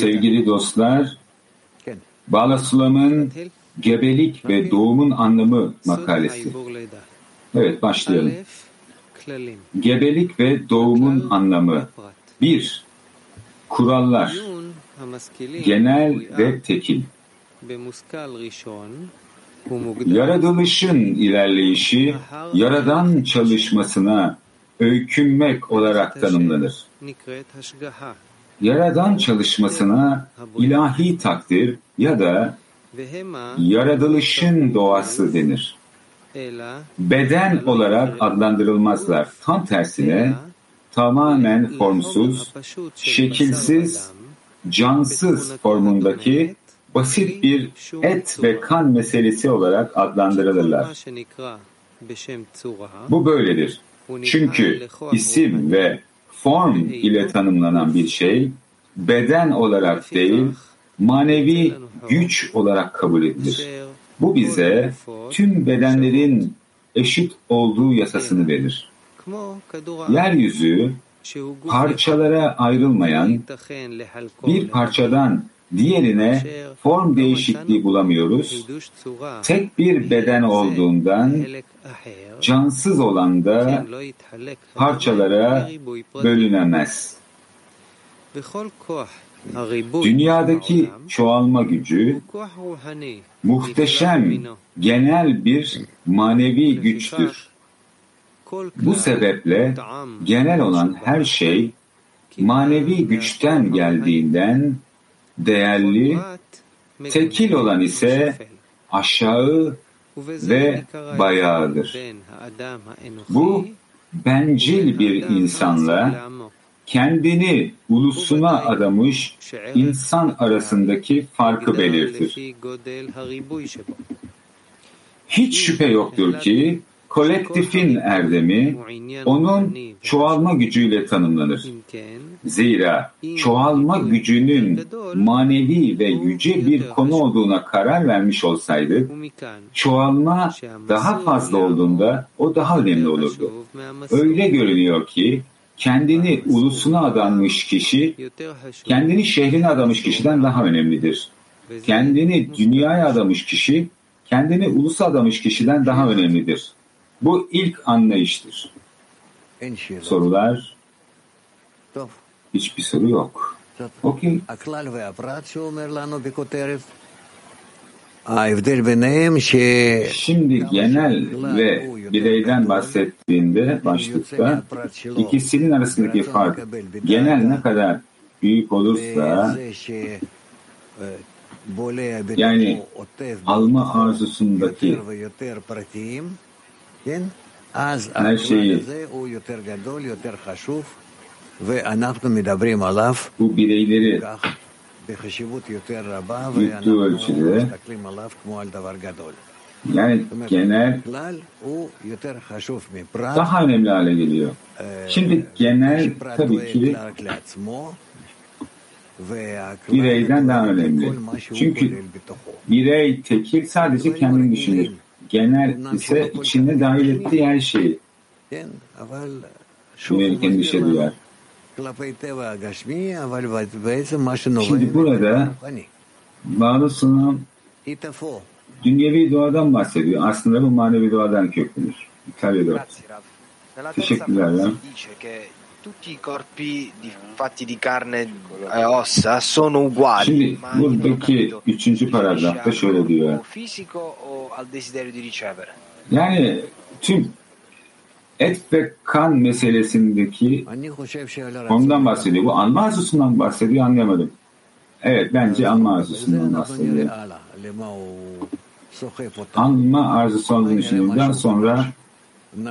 Sevgili dostlar, Bala Sulam'ın Gebelik ve Doğumun Anlamı makalesi. Evet, başlayalım. Gebelik ve Doğumun Anlamı. 1. Kurallar. Genel ve tekil. Yaratılışın ilerleyişi, Yaradan çalışmasına öykünmek olarak tanımlanır. Yaradan çalışmasına ilahi takdir ya da yaratılışın doğası denir. Beden olarak adlandırılmazlar. Tam tersine tamamen formsuz, şekilsiz, cansız formundaki basit bir et ve kan meselesi olarak adlandırılırlar. Bu böyledir. Çünkü isim ve form ile tanımlanan bir şey beden olarak değil manevi güç olarak kabul edilir. Bu bize tüm bedenlerin eşit olduğu yasasını verir. Yeryüzü parçalara ayrılmayan bir parçadan diğerine form değişikliği bulamıyoruz. Tek bir beden olduğundan cansız olan da parçalara bölünemez. Dünyadaki çoğalma gücü muhteşem genel bir manevi güçtür. Bu sebeple genel olan her şey manevi güçten geldiğinden değerli, tekil olan ise aşağı ve bayağıdır. Bu bencil bir insanla kendini ulusuna adamış insan arasındaki farkı belirtir. Hiç şüphe yoktur ki kolektifin erdemi onun çoğalma gücüyle tanımlanır. Zira çoğalma gücünün manevi ve yüce bir konu olduğuna karar vermiş olsaydık, çoğalma daha fazla olduğunda o daha önemli olurdu. Öyle görünüyor ki kendini ulusuna adanmış kişi, kendini şehrine adamış kişiden daha önemlidir. Kendini dünyaya adamış kişi, kendini ulusa adamış kişiden daha önemlidir.'' Bu ilk anlayıştır. Sorular? Hiçbir soru yok. Okey. Şimdi genel ve bireyden bahsettiğinde başlıkta ikisinin arasındaki fark genel ne kadar büyük olursa yani alma arzusundaki her şeyi bu bireyleri büyüklüğü ölçüde yani genel daha önemli hale geliyor. Şimdi genel tabii ki bireyden daha önemli. Çünkü birey tekil sadece kendini düşünür. Genel ise içine dahil ettiği her şeyi endişe duyar. Şimdi burada varoluşuna dünyevi doğadan bahsediyor. Aslında bu manevi doğadan köklenir. İtalya Teşekkürler. Ya tutti i corpi di, ah. fatti di carne e ossa sono uguali. Şimdi buradaki üçüncü paragrafta şöyle diyor. Yani tüm et ve kan meselesindeki ondan bahsediyor. Bu anma arzusundan bahsediyor anlayamadım. Evet bence anma arzusundan bahsediyor. Anma arzusu arzusundan sonra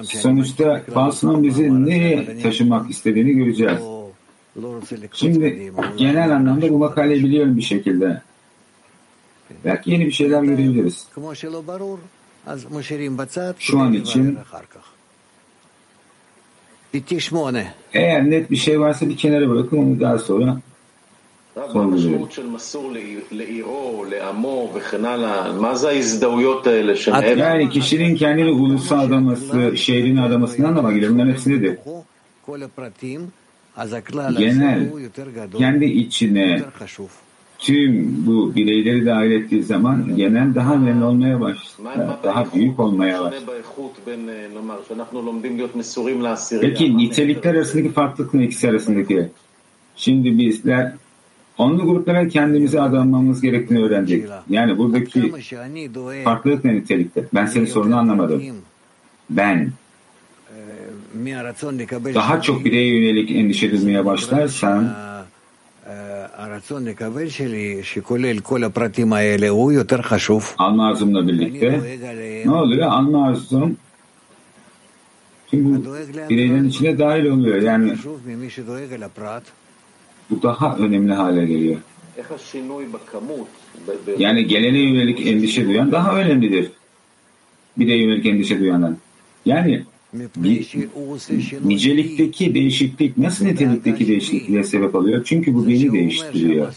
Sonuçta Faust'un bizi nereye taşımak istediğini göreceğiz. Şimdi genel anlamda bu makaleyi biliyorum bir şekilde. Belki yeni bir şeyler görebiliriz. Şu an için eğer net bir şey varsa bir kenara bırakın onu daha sonra מה sorgulayalım. המשמעות של מסור לעיר- לעירו, לעמו וכן הלאה? מה זה ההזדהויות האלה שמעבר? Yani kişinin kendini ulusa adaması, şehrine adamasından anlama gelir. Bunların hepsi nedir? genel kendi içine tüm bu bireyleri dahil ettiği zaman genel daha önemli olmaya başlar, daha büyük olmaya başlar. Peki nitelikler arasındaki farklılık ne ikisi arasındaki? Şimdi bizler onlu gruplara kendimizi adanmamız gerektiğini öğrendik. Yani buradaki farklılık ne nitelikte? Ben senin sorunu anlamadım. Ben daha çok bireye yönelik endişe duymaya başlarsam alma arzumla birlikte ne oluyor? Alma arzum tüm bu bireylerin içine dahil oluyor. Yani bu daha önemli hale geliyor. Yani gelene yönelik endişe duyan daha önemlidir. Bireye yönelik endişe duyandan. Yani bir, nicelikteki değişiklik nasıl nitelikteki değişikliğe sebep oluyor? Çünkü bu beni değiştiriyor.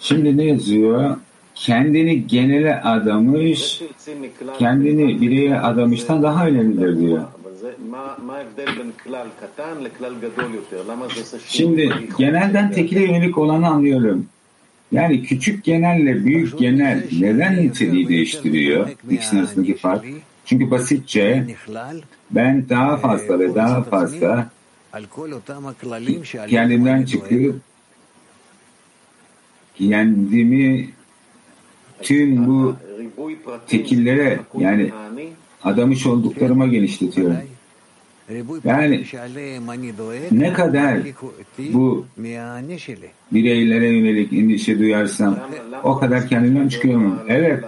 Şimdi ne yazıyor? Kendini genele adamış, kendini bireye adamıştan daha önemlidir diyor. Şimdi genelden tekile yönelik olanı anlıyorum. Yani küçük genelle büyük genel neden niteliği değiştiriyor? İkisinin arasındaki fark. Çünkü basitçe ben daha fazla ve daha fazla kendimden çıkıp kendimi tüm bu tekillere yani adamış olduklarıma genişletiyorum. Yani ne kadar bu bireylere yönelik endişe duyarsam o kadar kendimden çıkıyorum. Evet,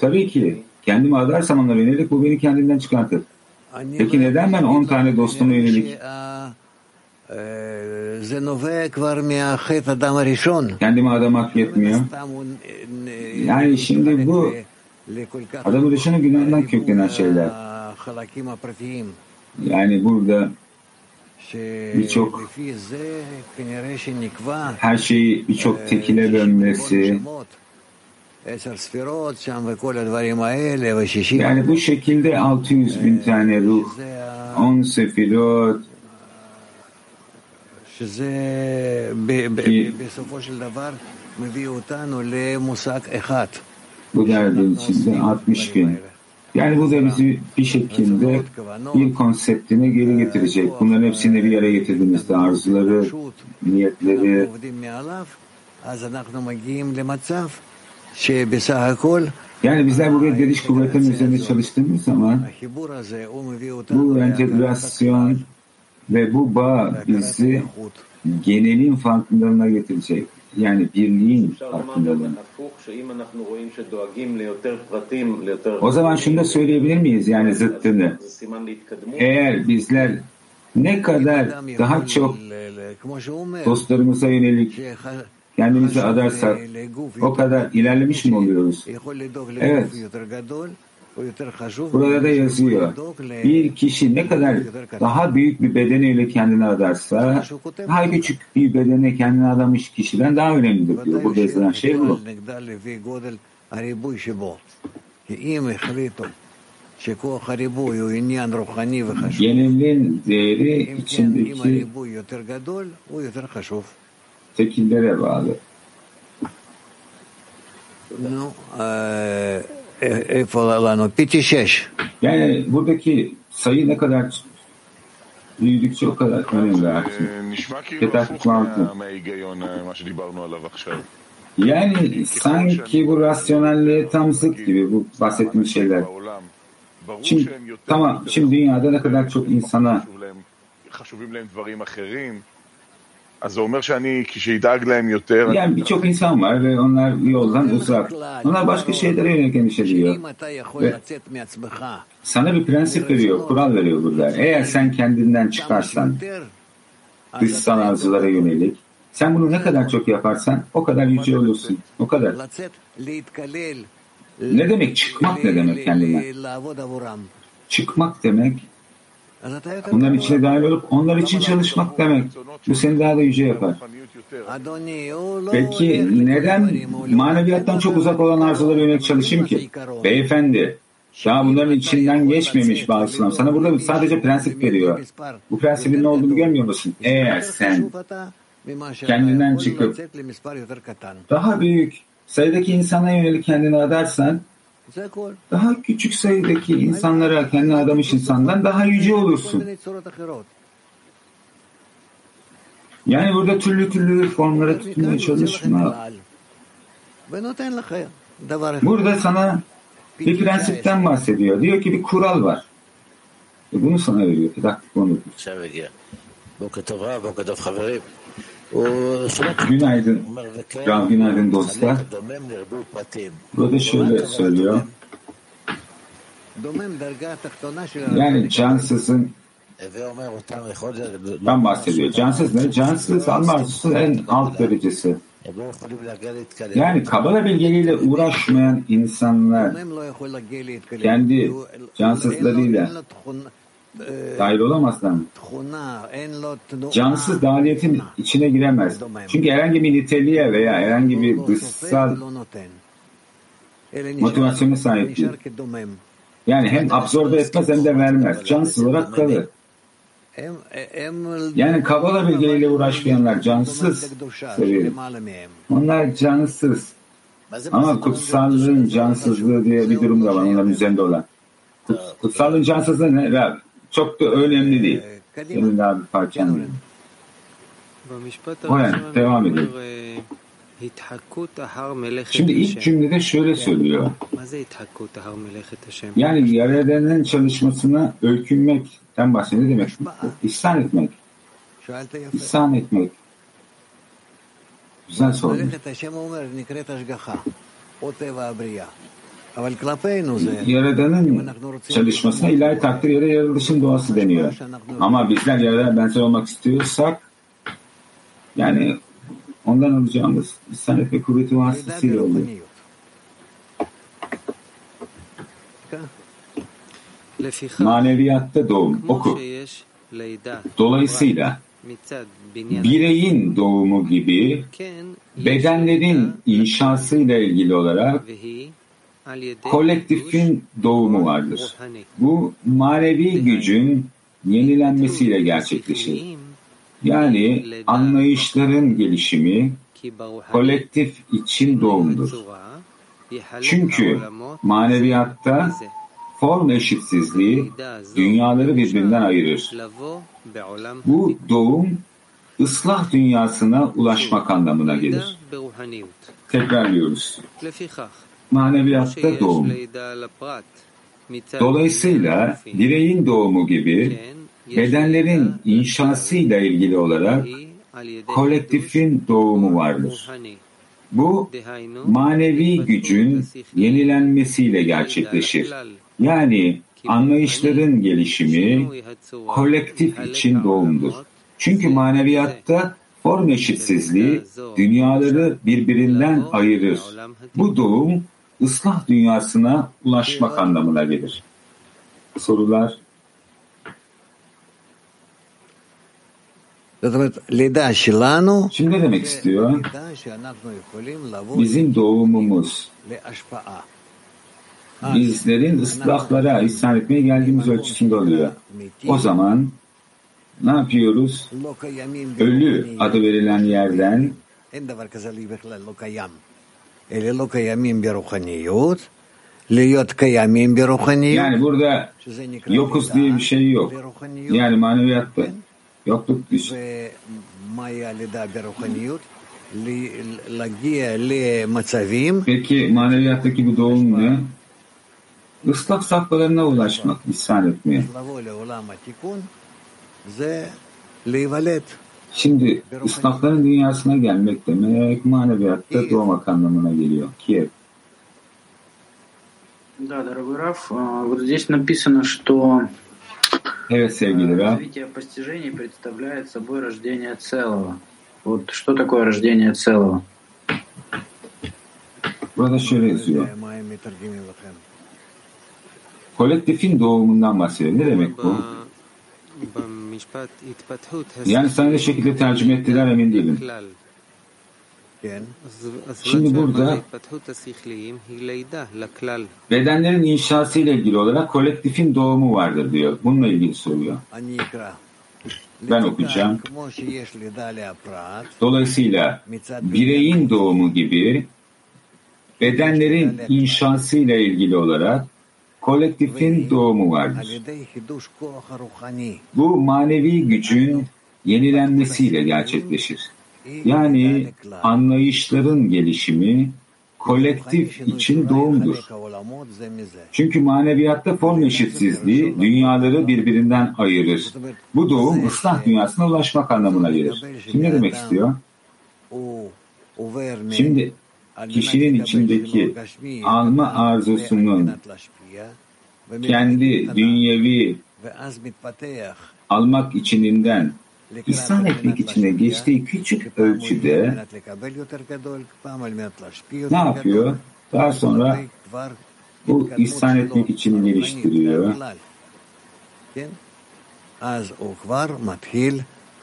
tabii ki. Kendimi adarsam onlara yönelik bu beni kendimden çıkartır. Peki neden ben 10 tane dostuma yönelik kendimi adamak yetmiyor? Yani şimdi bu adamın dışına günahından köklenen şeyler. Yani burada birçok her şeyi birçok tekile bölmesi yani bu şekilde 600 bin tane ruh 10 sefirot bu derdin içinde 60 bin yani bu da bizi bir şekilde bir konseptine geri getirecek. Bunların hepsini bir araya getirdiğimizde arzuları, niyetleri, yani bizler buraya geliş kuvvetinin üzerinde çalıştığımız zaman bu entegrasyon ve bu bağ bizi genelin farkındalığına getirecek. Yani birliğin farkındalığına. O zaman şunu da söyleyebilir miyiz yani zıttını? Eğer bizler ne kadar daha çok dostlarımıza yönelik kendimizi adarsak o kadar ilerlemiş mi oluyoruz? Evet. Burada da yazıyor. Bir kişi ne kadar daha büyük bir bedeniyle kendini adarsa daha küçük bir bedene kendini adamış kişiden daha önemlidir diyor. Burada yazılan şey bu. Yenilin değeri içindeki tekillere bağlı. No, uh... Εφολαλάνο, πίτι σέσ. Yani buradaki sayı ne kadar büyüdükçe o kadar önemli artsın. Yeter. Yani sanki bu rasyonelliğe tam zıt gibi bu bahsettiğimiz şeyler. Şimdi tamam, şimdi dünyada ne kadar çok insana yani birçok insan var ve onlar yoldan uzak. Onlar başka şeylere yönelik endişe ediyor. Ve sana bir prensip veriyor, kural veriyor burada. Eğer sen kendinden çıkarsan, dışsal arzulara yönelik, sen bunu ne kadar çok yaparsan o kadar yüce olursun. O kadar. Ne demek çıkmak ne demek kendinden? Çıkmak demek Onların içine dahil olup onlar için çalışmak demek. Bu seni daha da yüce yapar. Peki neden maneviyattan çok uzak olan arzulara yönelik çalışayım ki? Beyefendi, Daha bunların içinden geçmemiş bazıları. Sana burada sadece prensip veriyor. Bu prensibin ne olduğunu görmüyor musun? Eğer sen kendinden çıkıp daha büyük sayıdaki insana yönelik kendini adarsan daha küçük sayıdaki insanlara kendini adamış insandan daha yüce olursun. Yani burada türlü türlü formlara tutmaya çalışma. Burada sana bir prensipten bahsediyor. Diyor ki bir kural var. E bunu sana veriyor. Didaktik onu. Günaydın. Can günaydın dostlar. Burada şöyle söylüyor. Yani cansızın ben bahsediyor. Cansız ne? Cansız alma en alt derecesi. Yani kabala bilgeliğiyle uğraşmayan insanlar kendi cansızlarıyla dahil olamazlar mı? Cansız dahiliyetin içine giremez. Çünkü herhangi bir niteliğe veya herhangi bir dışsal motivasyona sahip değil. Yani hem absorbe etmez hem de vermez. Cansız olarak kalır. Yani kabala bilgeliğiyle uğraşmayanlar cansız seviyelim. Onlar cansız. Ama kutsallığın cansızlığı diye bir durum da var onların üzerinde olan. Kutsallığın cansızlığı ne? Çok da önemli değil. Senin daha bir parçan değil. Devam edelim. Şimdi ilk cümlede şöyle söylüyor. Yani Yaradan'ın çalışmasına öykünmekten bahsediyor. Ne demek? İhsan etmek. İhsan etmek. Güzel soru. Yaradan'ın çalışmasına ilahi takdir ya da yaratılışın doğası deniyor. Ama bizler Yaradan'a benzer olmak istiyorsak yani ondan alacağımız sanat ve kuvveti vasıtasıyla oluyor. Maneviyatta doğum. Oku. Dolayısıyla bireyin doğumu gibi bedenlerin inşasıyla ilgili olarak kolektifin doğumu vardır. Bu manevi gücün yenilenmesiyle gerçekleşir. Yani anlayışların gelişimi kolektif için doğumdur. Çünkü maneviyatta form eşitsizliği dünyaları birbirinden ayırır. Bu doğum ıslah dünyasına ulaşmak anlamına gelir. Tekrarlıyoruz. Maneviyatta doğum. Dolayısıyla bireyin doğumu gibi bedenlerin inşasıyla ilgili olarak kolektifin doğumu vardır. Bu manevi gücün yenilenmesiyle gerçekleşir. Yani anlayışların gelişimi kolektif için doğumdur. Çünkü maneviyatta form eşitsizliği dünyaları birbirinden ayırır. Bu doğum ıslah dünyasına ulaşmak anlamına gelir. Sorular? Şimdi ne demek istiyor? Bizim doğumumuz bizlerin ıslahlara ihsan etmeye geldiğimiz ölçüsünde oluyor. O zaman ne yapıyoruz? Ölü adı verilen yerden yani burada yokuz diye bir şey yok. Yani maneviyatta yokluk düşün. Peki maneviyattaki bu doğum ne? Islak safhalarına ulaşmak, ihsan etmeye. Şimdi ıslakların dünyasına gelmek demek maneviyatta doğmak anlamına geliyor. Kiev. Да, дорогой Раф, вот здесь написано, что Evet развитие постижений представляет собой рождение целого. Вот что такое рождение целого? Burada şöyle yazıyor. Kolektifin doğumundan bahsediyor. Ne demek bu? Yani sana ne şekilde tercüme ettiler emin değilim. Şimdi burada bedenlerin inşası ile ilgili olarak kolektifin doğumu vardır diyor. Bununla ilgili soruyor. Ben okuyacağım. Dolayısıyla bireyin doğumu gibi bedenlerin inşası ile ilgili olarak kolektifin doğumu vardır. Bu manevi gücün yenilenmesiyle gerçekleşir. Yani anlayışların gelişimi kolektif için doğumdur. Çünkü maneviyatta form eşitsizliği dünyaları birbirinden ayırır. Bu doğum ıslah dünyasına ulaşmak anlamına gelir. Şimdi ne demek istiyor? Şimdi kişinin içindeki alma arzusunun kendi dünyevi almak içininden İhsan etmek içine geçtiği küçük ölçüde ne yapıyor? Daha sonra bu ihsan etmek için geliştiriyor.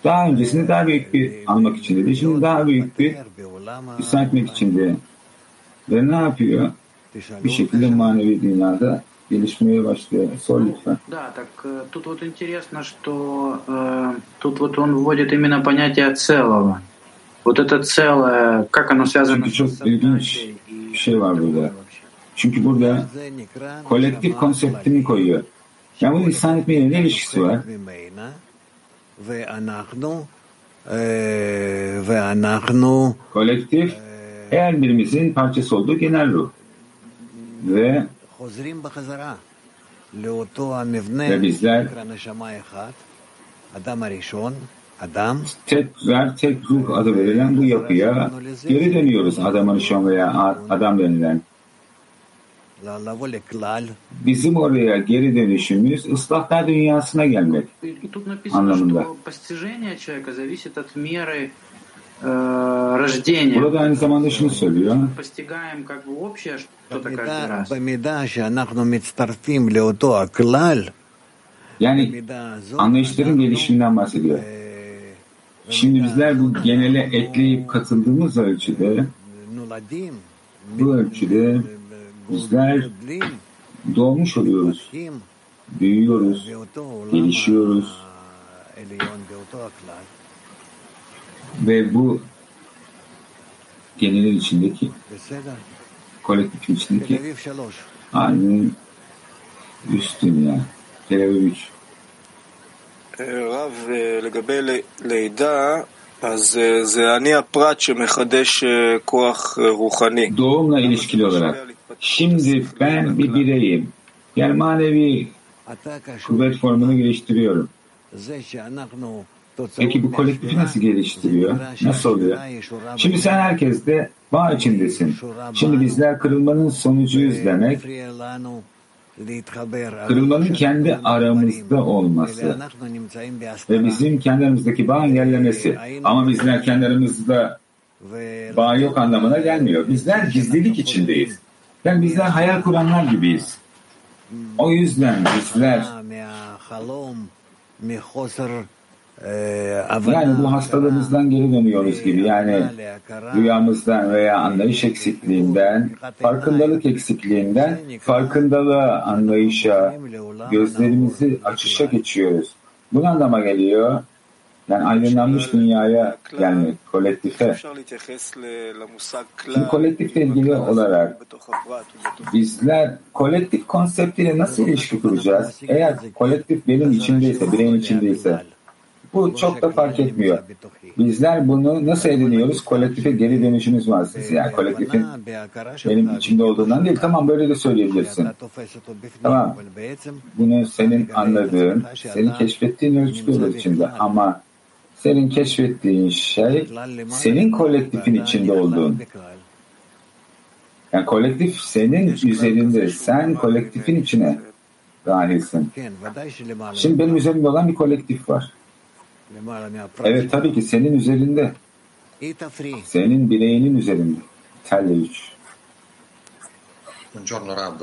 Daha öncesinde daha büyük bir almak için dedi. Şimdi daha büyük bir ihsan etmek için de. Ve ne yapıyor? Bir şekilde manevi dünyada gelişmeye başlıyor. Sor lütfen. Да, так тут вот интересно, что э, тут вот он вводит именно понятие целого. Вот это целое, как оно связано Çünkü çok ilginç bir şey var burada. Çünkü burada kolektif konseptini koyuyor. Yani bunun insan etmeyle ne ilişkisi var? Kolektif her birimizin parçası olduğu genel ruh. Ve ve bizler tekrar tek ruh adı verilen bu yapıya geri dönüyoruz Adam Arishon veya Adam denilen. Bizim oraya geri dönüşümüz ıslahlar dünyasına gelmek anlamında. Burada aynı zamanda şunu söylüyor. Yani anlayışların gelişiminden bahsediyor. Şimdi bizler bu genele ekleyip katıldığımız ölçüde bu ölçüde bizler doğmuş oluyoruz, büyüyoruz, gelişiyoruz ve bu genelin içindeki kolektifin içindeki aynı üst dünya. Tel Aviv 3. רב, לגבי לידה, אז זה אני הפרט שמחדש כוח רוחני. Doğumla ilişkili olarak. Şimdi ben bir bireyim. Yani manevi kuvvet formunu geliştiriyorum. Peki bu kolektifi nasıl geliştiriyor? Nasıl oluyor? Şimdi sen herkeste bağ içindesin. Şimdi bizler kırılmanın sonucuyuz demek kırılmanın kendi aramızda olması ve bizim kendi aramızdaki bağ engellemesi. Ama bizler kendi aramızda bağ yok anlamına gelmiyor. Bizler gizlilik içindeyiz. Yani bizler hayal kuranlar gibiyiz. O yüzden bizler yani bu hastalığımızdan geri dönüyoruz gibi. Yani rüyamızdan veya anlayış eksikliğinden, farkındalık eksikliğinden, farkındalığa, anlayışa, gözlerimizi açışa geçiyoruz. Bu anlama geliyor. Yani aydınlanmış dünyaya gelmek, kolektife. Şimdi kolektifle ilgili olarak bizler kolektif konseptiyle nasıl ilişki kuracağız? Eğer kolektif benim içindeyse, bireyin içindeyse, bu çok da fark etmiyor. Bizler bunu nasıl ediniyoruz? Kolektife geri dönüşümüz var. Yani kolektifin benim içimde olduğundan değil. Tamam böyle de söyleyebilirsin. Tamam. Bunu senin anladığın, senin keşfettiğin ölçüde olur içinde. Ama senin keşfettiğin şey senin kolektifin içinde olduğun. Yani kolektif senin üzerinde. Sen kolektifin içine dahilsin. Şimdi benim üzerimde olan bir kolektif var. Evet tabii ki senin üzerinde. Senin bireyinin üzerinde. Telle 3. Buongiorno Rab.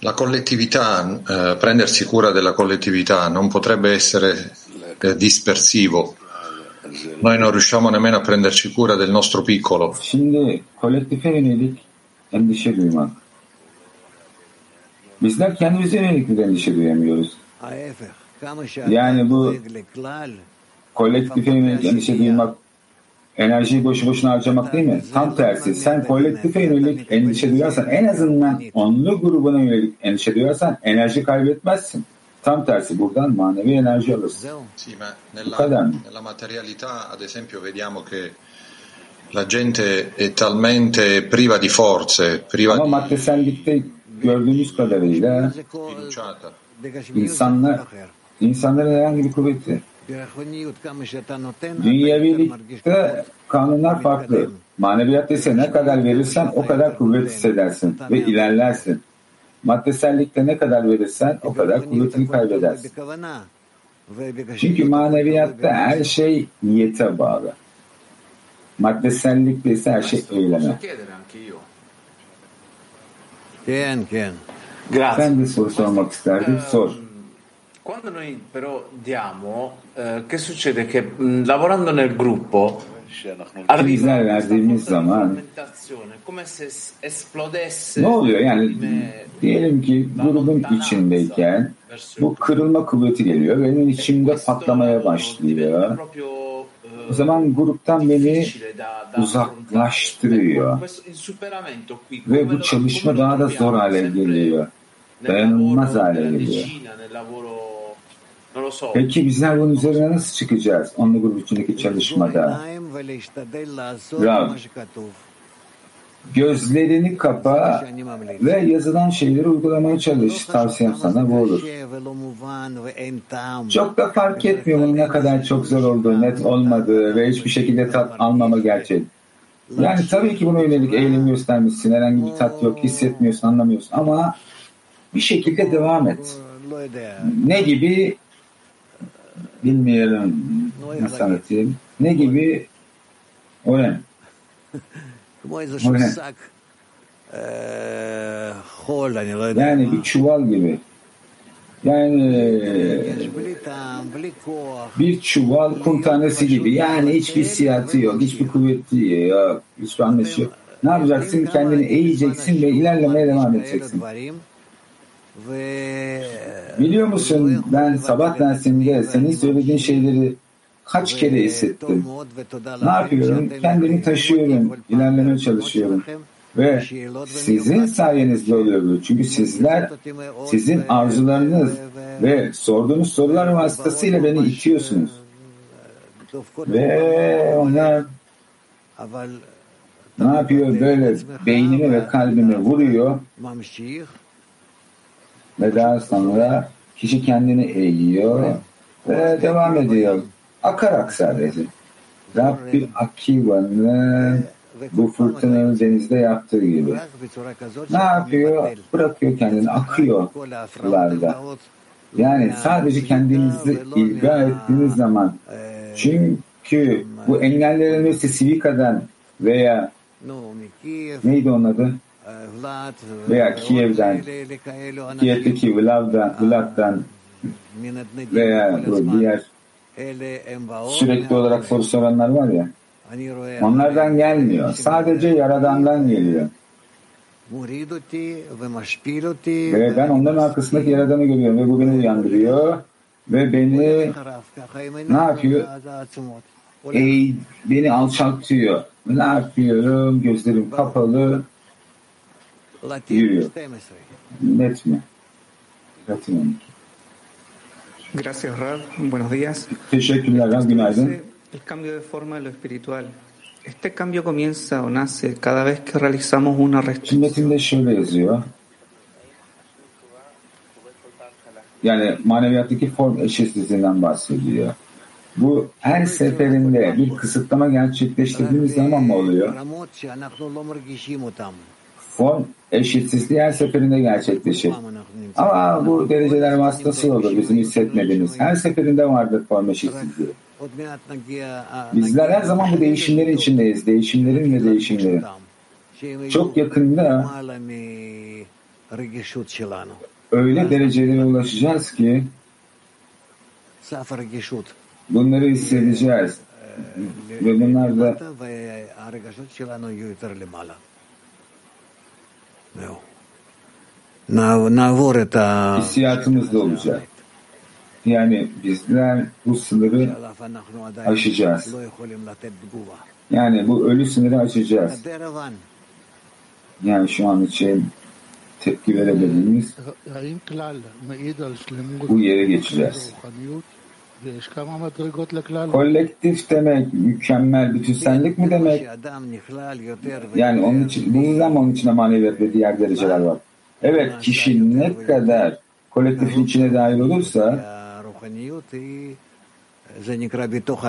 La collettività, eh, prendersi cura della collettività non potrebbe essere eh, dispersivo noi non riusciamo nemmeno a prenderci cura del nostro piccolo. Yönelik endişe duymak. Bizler kendimize yönelik bir endişe duyamıyoruz. Yani bu kolektife yönelik endişe duymak enerjiyi boşu boşuna harcamak değil mi? Tam tersi. Sen kolektife yönelik endişe duyarsan en azından onlu grubuna yönelik endişe duyarsan enerji kaybetmezsin. Tam tersi buradan manevi enerji alırsın. Sì, ma nella, nella materialità, ad esempio, vediamo che la gente è talmente priva di forze, priva Ama di maddesellikte gördüğümüz kadarıyla insanlar insanların herhangi bir kuvveti Dünyevilikte kanunlar farklı. Maneviyatta ise ne kadar verirsen o kadar kuvvet hissedersin ve ilerlersin. Maddesellikle ne kadar verirsen o kadar kuvvetini kaybedersin. Çünkü maneviyatta her şey niyete bağlı. Maddesellikle ise her şey eyleme. Sen de soru sormak isterdin. Sor. Quando noi però diamo, eh, che succede? Che lavorando nel gruppo Bizler verdiğimiz zaman un'alimentazione, come se s- esplodesse ne oluyor? Yani diyelim ki grubun içindeyken bu kırılma kuvveti geliyor. Benim içimde patlamaya başlıyor. O zaman gruptan beni uzaklaştırıyor. Ve bu çalışma daha da zor hale geliyor. Dayanılmaz hale geliyor. Peki bizler bunun üzerine nasıl çıkacağız? Onunla grup içindeki çalışmada. Rav. Gözlerini kapa ve yazılan şeyleri uygulamaya çalış. Tavsiyem sana bu olur. Çok da fark etmiyor ne kadar çok zor olduğu, net olmadığı ve hiçbir şekilde tat almama gerçeği. Yani tabii ki buna yönelik eğilim göstermişsin. Herhangi bir tat yok, hissetmiyorsun, anlamıyorsun. Ama bir şekilde devam et. Ne gibi bilmiyorum nasıl anlatayım. Ne gibi Öyle. Öyle. Yani bir çuval gibi. Yani e, bir çuval kum tanesi gibi. Yani hiçbir siyatı yok, hiçbir kuvveti yok, hiçbir anlayışı yok. Ne yapacaksın? Kendini eğeceksin ve ilerlemeye devam edeceksin. Biliyor musun ben sabah dersinde senin söylediğin şeyleri kaç kere hissettim. Ne yapıyorum? Kendimi taşıyorum, ilerlemeye çalışıyorum. Ve sizin sayenizde oluyor bu. Çünkü sizler, sizin arzularınız ve sorduğunuz sorular vasıtasıyla beni itiyorsunuz. Ve onlar ne yapıyor? Böyle beynimi ve kalbimi vuruyor ve daha sonra kişi kendini eğiyor ve devam ediyor. Akarak sadece. Rabbi Akiva'nın bu fırtınalı denizde yaptığı gibi. Ne yapıyor? Bırakıyor kendini, akıyor sularda. Yani sadece kendinizi ilga ettiğiniz zaman çünkü bu engellenmesi Sivika'dan veya neydi onun adı? Veya Kiev'den, Kiev'deki Vlad'dan, Vlad'dan veya diğer sürekli olarak soru soranlar var ya onlardan gelmiyor. Sadece Yaradan'dan geliyor. Ve ben onların arkasındaki Yaradan'ı görüyorum ve bu beni uyandırıyor ve beni ne yapıyor? Ey, beni alçaltıyor. Ne yapıyorum? Gözlerim kapalı. Yürüyor. Net mi? Latin 12. Gracias, Rab. Buenos días. Teşekkürler Rab. Günaydın. El cambio de forma de lo espiritual. Este cambio comienza o nace cada vez que realizamos una metinde şöyle yazıyor. Yani maneviyattaki form eşitsizliğinden bahsediyor. Bu her seferinde bir kısıtlama gerçekleştirdiğimiz zaman mı oluyor? Form eşitsizliği her seferinde gerçekleşir. Ama bu dereceler vasıtası olur bizim hissetmediğimiz. Her seferinde vardır form eşitsizliği. Bizler her zaman bu değişimlerin içindeyiz. Değişimlerin ve değişimlerin. Çok yakında öyle derecelere ulaşacağız ki bunları hissedeceğiz. ve bunlar da hissiyatımız da olacak. Yani bizler bu sınırı aşacağız. Yani bu ölü sınırı aşacağız. Yani şu an için tepki veremediğimiz bu yere geçeceğiz. Kolektif demek mükemmel bütünsellik mi demek? Yani onun için, bu zaman onun içinde maneviyat ve diğer dereceler var. Evet kişi ne kadar kolektifin içine dahil olursa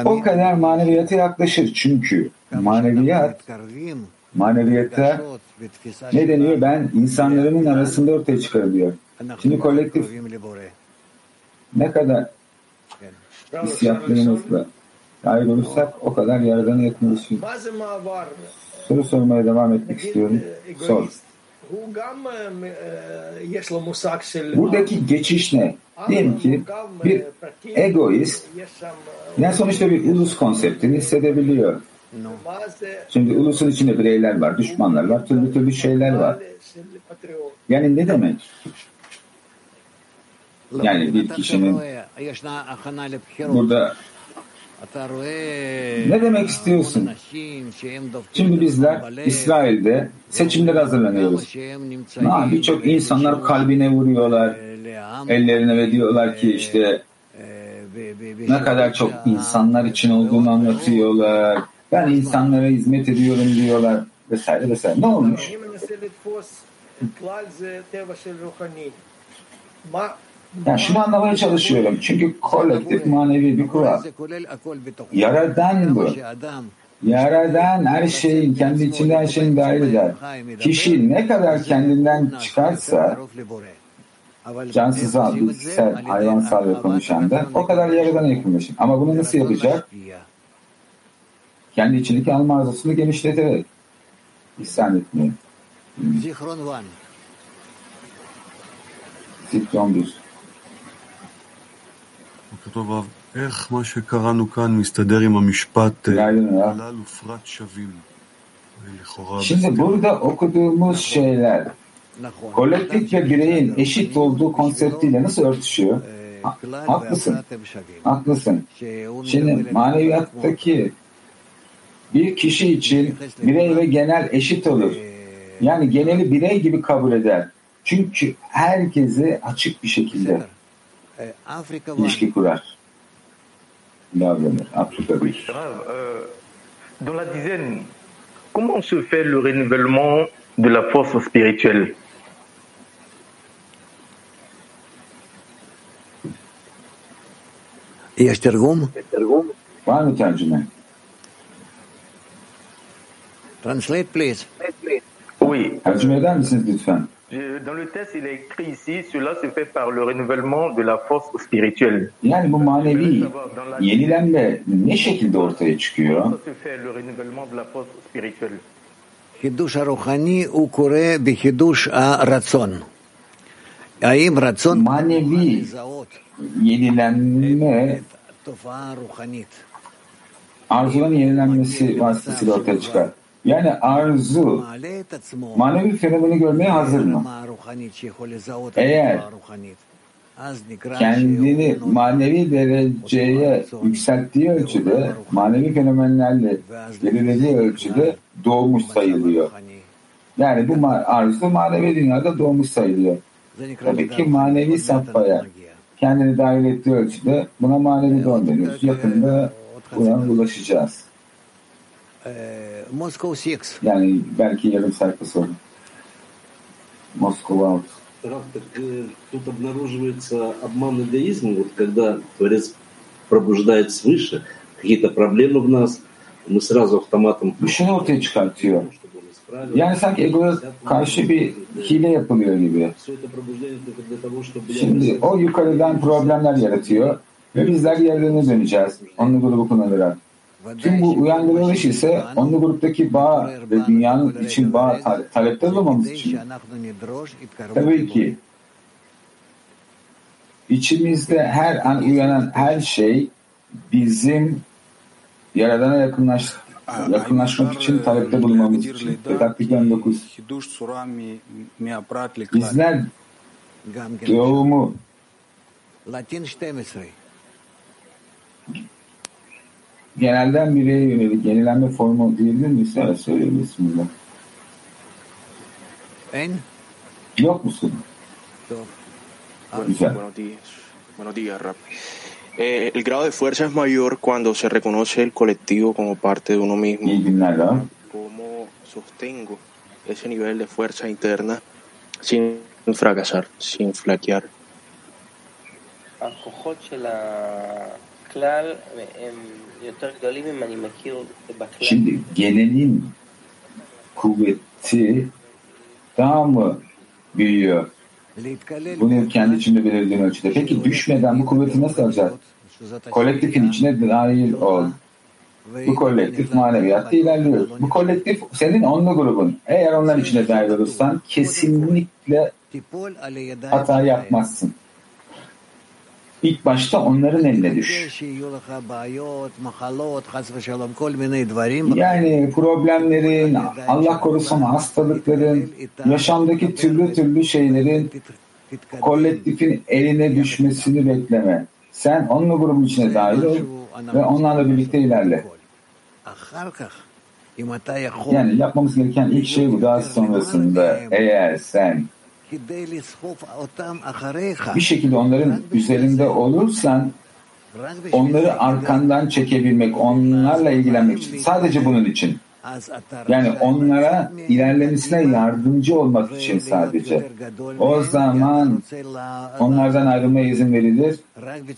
o kadar maneviyata yaklaşır. Çünkü maneviyat maneviyata ne deniyor? Ben insanların arasında ortaya çıkarılıyor. Şimdi kolektif ne kadar hissiyatlarımızla dahil olursak o kadar yaradana yakınlaşırız. Soru sormaya devam etmek istiyorum. Sor. Buradaki geçiş ne? Diyelim ki bir egoist yani sonuçta bir ulus konseptini hissedebiliyor. Şimdi ulusun içinde bireyler var, düşmanlar var, türlü türlü şeyler var. Yani ne demek? Yani bir kişinin burada ne demek istiyorsun? Şimdi bizler İsrail'de seçimlere hazırlanıyoruz. Birçok insanlar kalbine vuruyorlar, ellerine ve diyorlar ki işte ne kadar çok insanlar için olduğunu anlatıyorlar. Ben insanlara hizmet ediyorum diyorlar vesaire vesaire. Ne olmuş? Yani şunu anlamaya çalışıyorum. Çünkü kolektif manevi bir kural. Yaradan bu. Yaradan her şeyin kendi içinde her şeyin dahil eder. Kişi ne kadar kendinden çıkarsa cansız bilgisayar, hayvansal ve konuşan da o kadar yaradan yakınlaşır. Ama bunu nasıl yapacak? Kendi içindeki alma arzusunu genişleterek ihsan etmeyi. Zikron 1. בוקר טוב רב, איך מה שקראנו כאן מסתדר עם המשפט אה, Günaydın ya. כלל ופרט שווים? לכאורה Şimdi burada okuduğumuz şeyler נכון. kolektif ve bireyin eşit olduğu konseptiyle nasıl örtüşüyor? אה, Ha- כלל haklısın. והפרט הם שווים. Haklısın. שהוא Şimdi מדבר אלינו maneviyattaki bir kişi için birey ve genel eşit olur. Yani geneli birey gibi kabul eder. Çünkü herkese açık bir şekilde אה, אפריקה וואן. ilişki kurar. Davranır. Afrika bir. Grave. Euh, dans la dizaine, comment se fait le renouvellement de la force spirituelle יש תרגום? Var mı tercüme? Translate please. Oui. Tercüme eder misiniz lütfen? dans le texte, il est écrit ici, cela se fait par le renouvellement de la force spirituelle. Yani bu manevi yenilenme ne şekilde ortaya çıkıyor? Hiduş ruhani u kure bi hiduş ratson. Ayim ratson manevi yenilenme arzuların yenilenmesi vasıtasıyla ortaya çıkar. Yani arzu, manevi fenomeni görmeye hazır mı? Eğer kendini manevi dereceye yükselttiği ölçüde, manevi fenomenlerle belirlediği ölçüde doğmuş sayılıyor. Yani bu arzu manevi dünyada doğmuş sayılıyor. Tabii ki manevi safhaya kendini dahil ettiği ölçüde buna manevi doğum deniyoruz. Yakında buna ulaşacağız. Moscow 6. Yani belki yarım sayfa sonra. Moskova out. Раф, так э, тут обнаруживается обман эгоизма, вот когда Творец пробуждает свыше, какие-то проблемы в нас, мы сразу автоматом Bu şunu ortaya çıkartıyor. Yani sanki egoya karşı bir hile yapılıyor gibi. все это пробуждение только для того, чтобы я Şimdi o yukarıdan problemler yaratıyor ve bizler yerlerine döneceğiz. Onlu grubu kullanarak. Tüm bu uyandırılış ise onlu gruptaki bağ ve dünyanın için bağ talepte bulmamız için. Tabii ki içimizde her an uyanan her şey bizim Yaradan'a yakınlaştık yakınlaşmak için talepte bulunmamız için. Petaktik 19. Bizler doğumu genelden bireye yönelik yenilenme formu diyebilir miyiz? Evet söyleyin bismillah. En? Yok musun? Güzel. Buenos días. Buenos días, Rap. Eh, el grado de fuerza es mayor cuando se reconoce el colectivo como parte de uno mismo. İyi günler Rab. ¿Cómo sostengo ese nivel de fuerza interna sin fracasar, sin flaquear? הכוחות של הכלל הם Şimdi gelenin kuvveti daha mı büyüyor? Bunu kendi içinde belirlediğin ölçüde. Peki düşmeden bu kuvveti nasıl alacağız? Kolektifin içine dahil ol. Bu kolektif maneviyatta ilerliyor. Bu kolektif senin onlu grubun. Eğer onlar içine dahil olursan kesinlikle hata yapmazsın. İlk başta onların eline düş. Yani problemlerin, Allah korusun hastalıkların, yaşamdaki türlü türlü şeylerin kolektifin eline düşmesini bekleme. Sen onunla grubun içine dahil ol ve onlarla birlikte ilerle. Yani yapmamız gereken ilk şey bu. Daha sonrasında eğer sen bir şekilde onların üzerinde olursan onları arkandan çekebilmek, onlarla ilgilenmek için, sadece bunun için. Yani onlara ilerlemesine yardımcı olmak için sadece. O zaman onlardan ayrılmaya izin verilir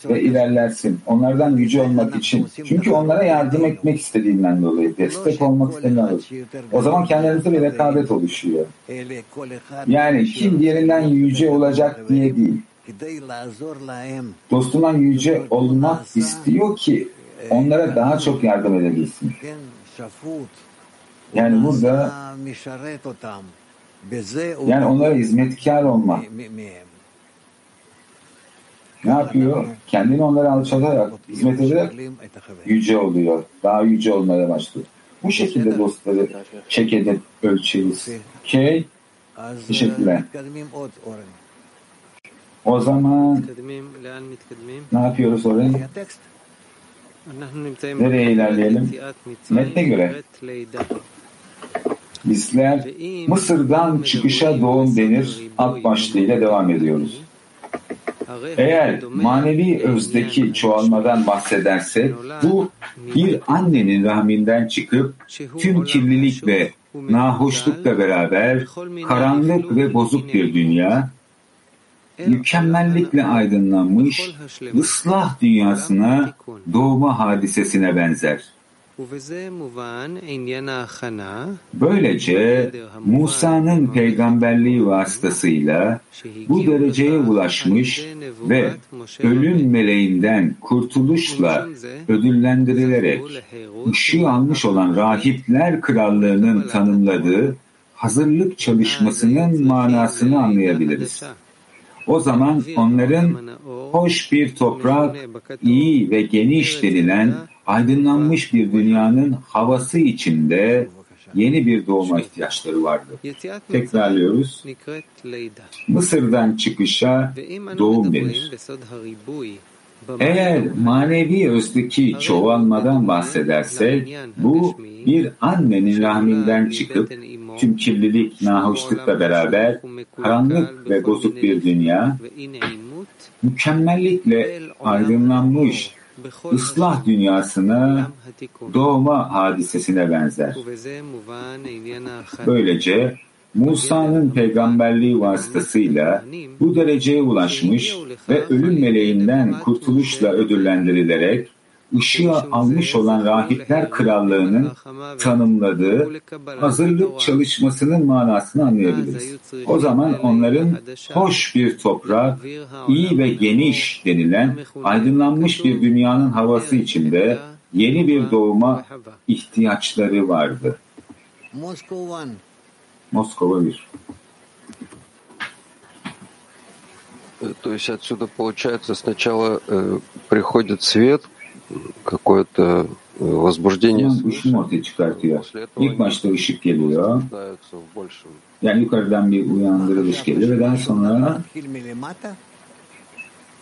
ve ilerlersin. Onlardan yüce olmak için. Çünkü onlara yardım etmek istediğinden dolayı, destek olmak dolayı. O zaman kendinize bir rekabet oluşuyor. Yani kim diğerinden yüce olacak diye değil. Dostundan yüce olmak istiyor ki onlara daha çok yardım edebilsin. Yani burada yani onlara hizmetkar olma. Ne yapıyor? Kendini onlara alçalarak, hizmet ederek yüce oluyor. Daha yüce olmaya başlıyor. Bu şekilde dostları çek edip ölçeriz. Okey? Teşekkürler. O zaman ne yapıyoruz oraya? Nereye ilerleyelim? Metne göre. Bizler Mısır'dan çıkışa doğum denir alt başlığıyla devam ediyoruz. Eğer manevi özdeki çoğalmadan bahsedersek bu bir annenin rahminden çıkıp tüm kirlilik ve nahoşlukla beraber karanlık ve bozuk bir dünya, mükemmellikle aydınlanmış ıslah dünyasına doğma hadisesine benzer. Böylece Musa'nın peygamberliği vasıtasıyla bu dereceye ulaşmış ve ölüm meleğinden kurtuluşla ödüllendirilerek ışığı almış olan rahipler krallığının tanımladığı hazırlık çalışmasının manasını anlayabiliriz. O zaman onların hoş bir toprak, iyi ve geniş denilen aydınlanmış bir dünyanın havası içinde yeni bir doğuma ihtiyaçları vardı. Tekrarlıyoruz. Mısır'dan çıkışa doğum denir. Eğer manevi özdeki çoğalmadan bahsedersek, bu bir annenin rahminden çıkıp tüm kirlilik, nahoşlukla beraber karanlık ve bozuk bir dünya, mükemmellikle aydınlanmış ıslah dünyasına doğma hadisesine benzer. Böylece Musa'nın peygamberliği vasıtasıyla bu dereceye ulaşmış ve ölüm meleğinden kurtuluşla ödüllendirilerek ışığı almış olan rahipler krallığının tanımladığı hazırlık çalışmasının manasını anlayabiliriz. O zaman onların hoş bir toprak, iyi ve geniş denilen aydınlanmış bir dünyanın havası içinde yeni bir doğuma ihtiyaçları vardı. Moskova 1. То есть отсюда получается сначала э, приходит свет, какое-то возбуждение свыше. İlk başta ışık geliyor. Yani yukarıdan bir uyandırılış geliyor ve daha sonra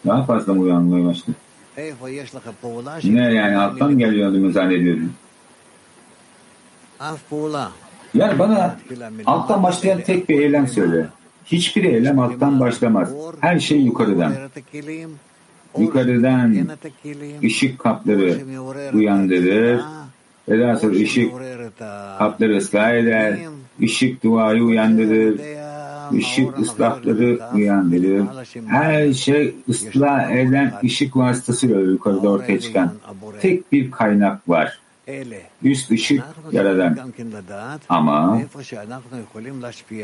daha fazla mı uyanmaya başladı? Ne yani alttan geliyordu mu zannediyordun? Yani bana alttan başlayan tek bir eylem söyle. Hiçbir eylem alttan başlamaz. Her şey yukarıdan yukarıdan ışık kapları uyandırır. Ve daha sonra ışık kapları ıslah eder. Işık duayı uyandırır. Işık ıslahları uyandırır. Her şey ıslah eden ışık vasıtasıyla yukarıda ortaya çıkan tek bir kaynak var. Üst ışık yaradan. Ama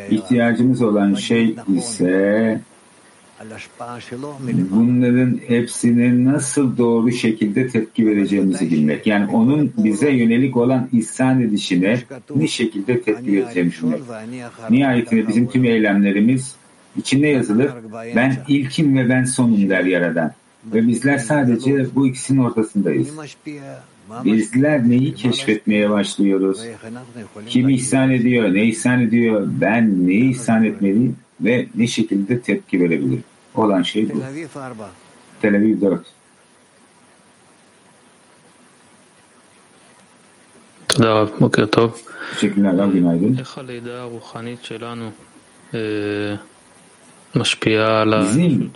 ihtiyacımız olan şey ise bunların hepsine nasıl doğru şekilde tepki vereceğimizi bilmek. Yani onun bize yönelik olan ihsan edişine ne şekilde tepki vereceğimizi bilmek. Nihayetinde bizim tüm eylemlerimiz içinde yazılır. Ben ilkim ve ben sonum der Yaradan. Ve bizler sadece bu ikisinin ortasındayız. Bizler neyi keşfetmeye başlıyoruz? Kim ihsan ediyor, ne ihsan ediyor, ben neyi ihsan etmeliyim ve ne şekilde tepki verebilirim? Olan şey bu. תל אביב 4 Tel Aviv 4. תודה רב, בוקר טוב. Teşekkürler, Rab, günaydın. איך הלידה הרוחנית שלנו אה, משפיעה על ה... Bizim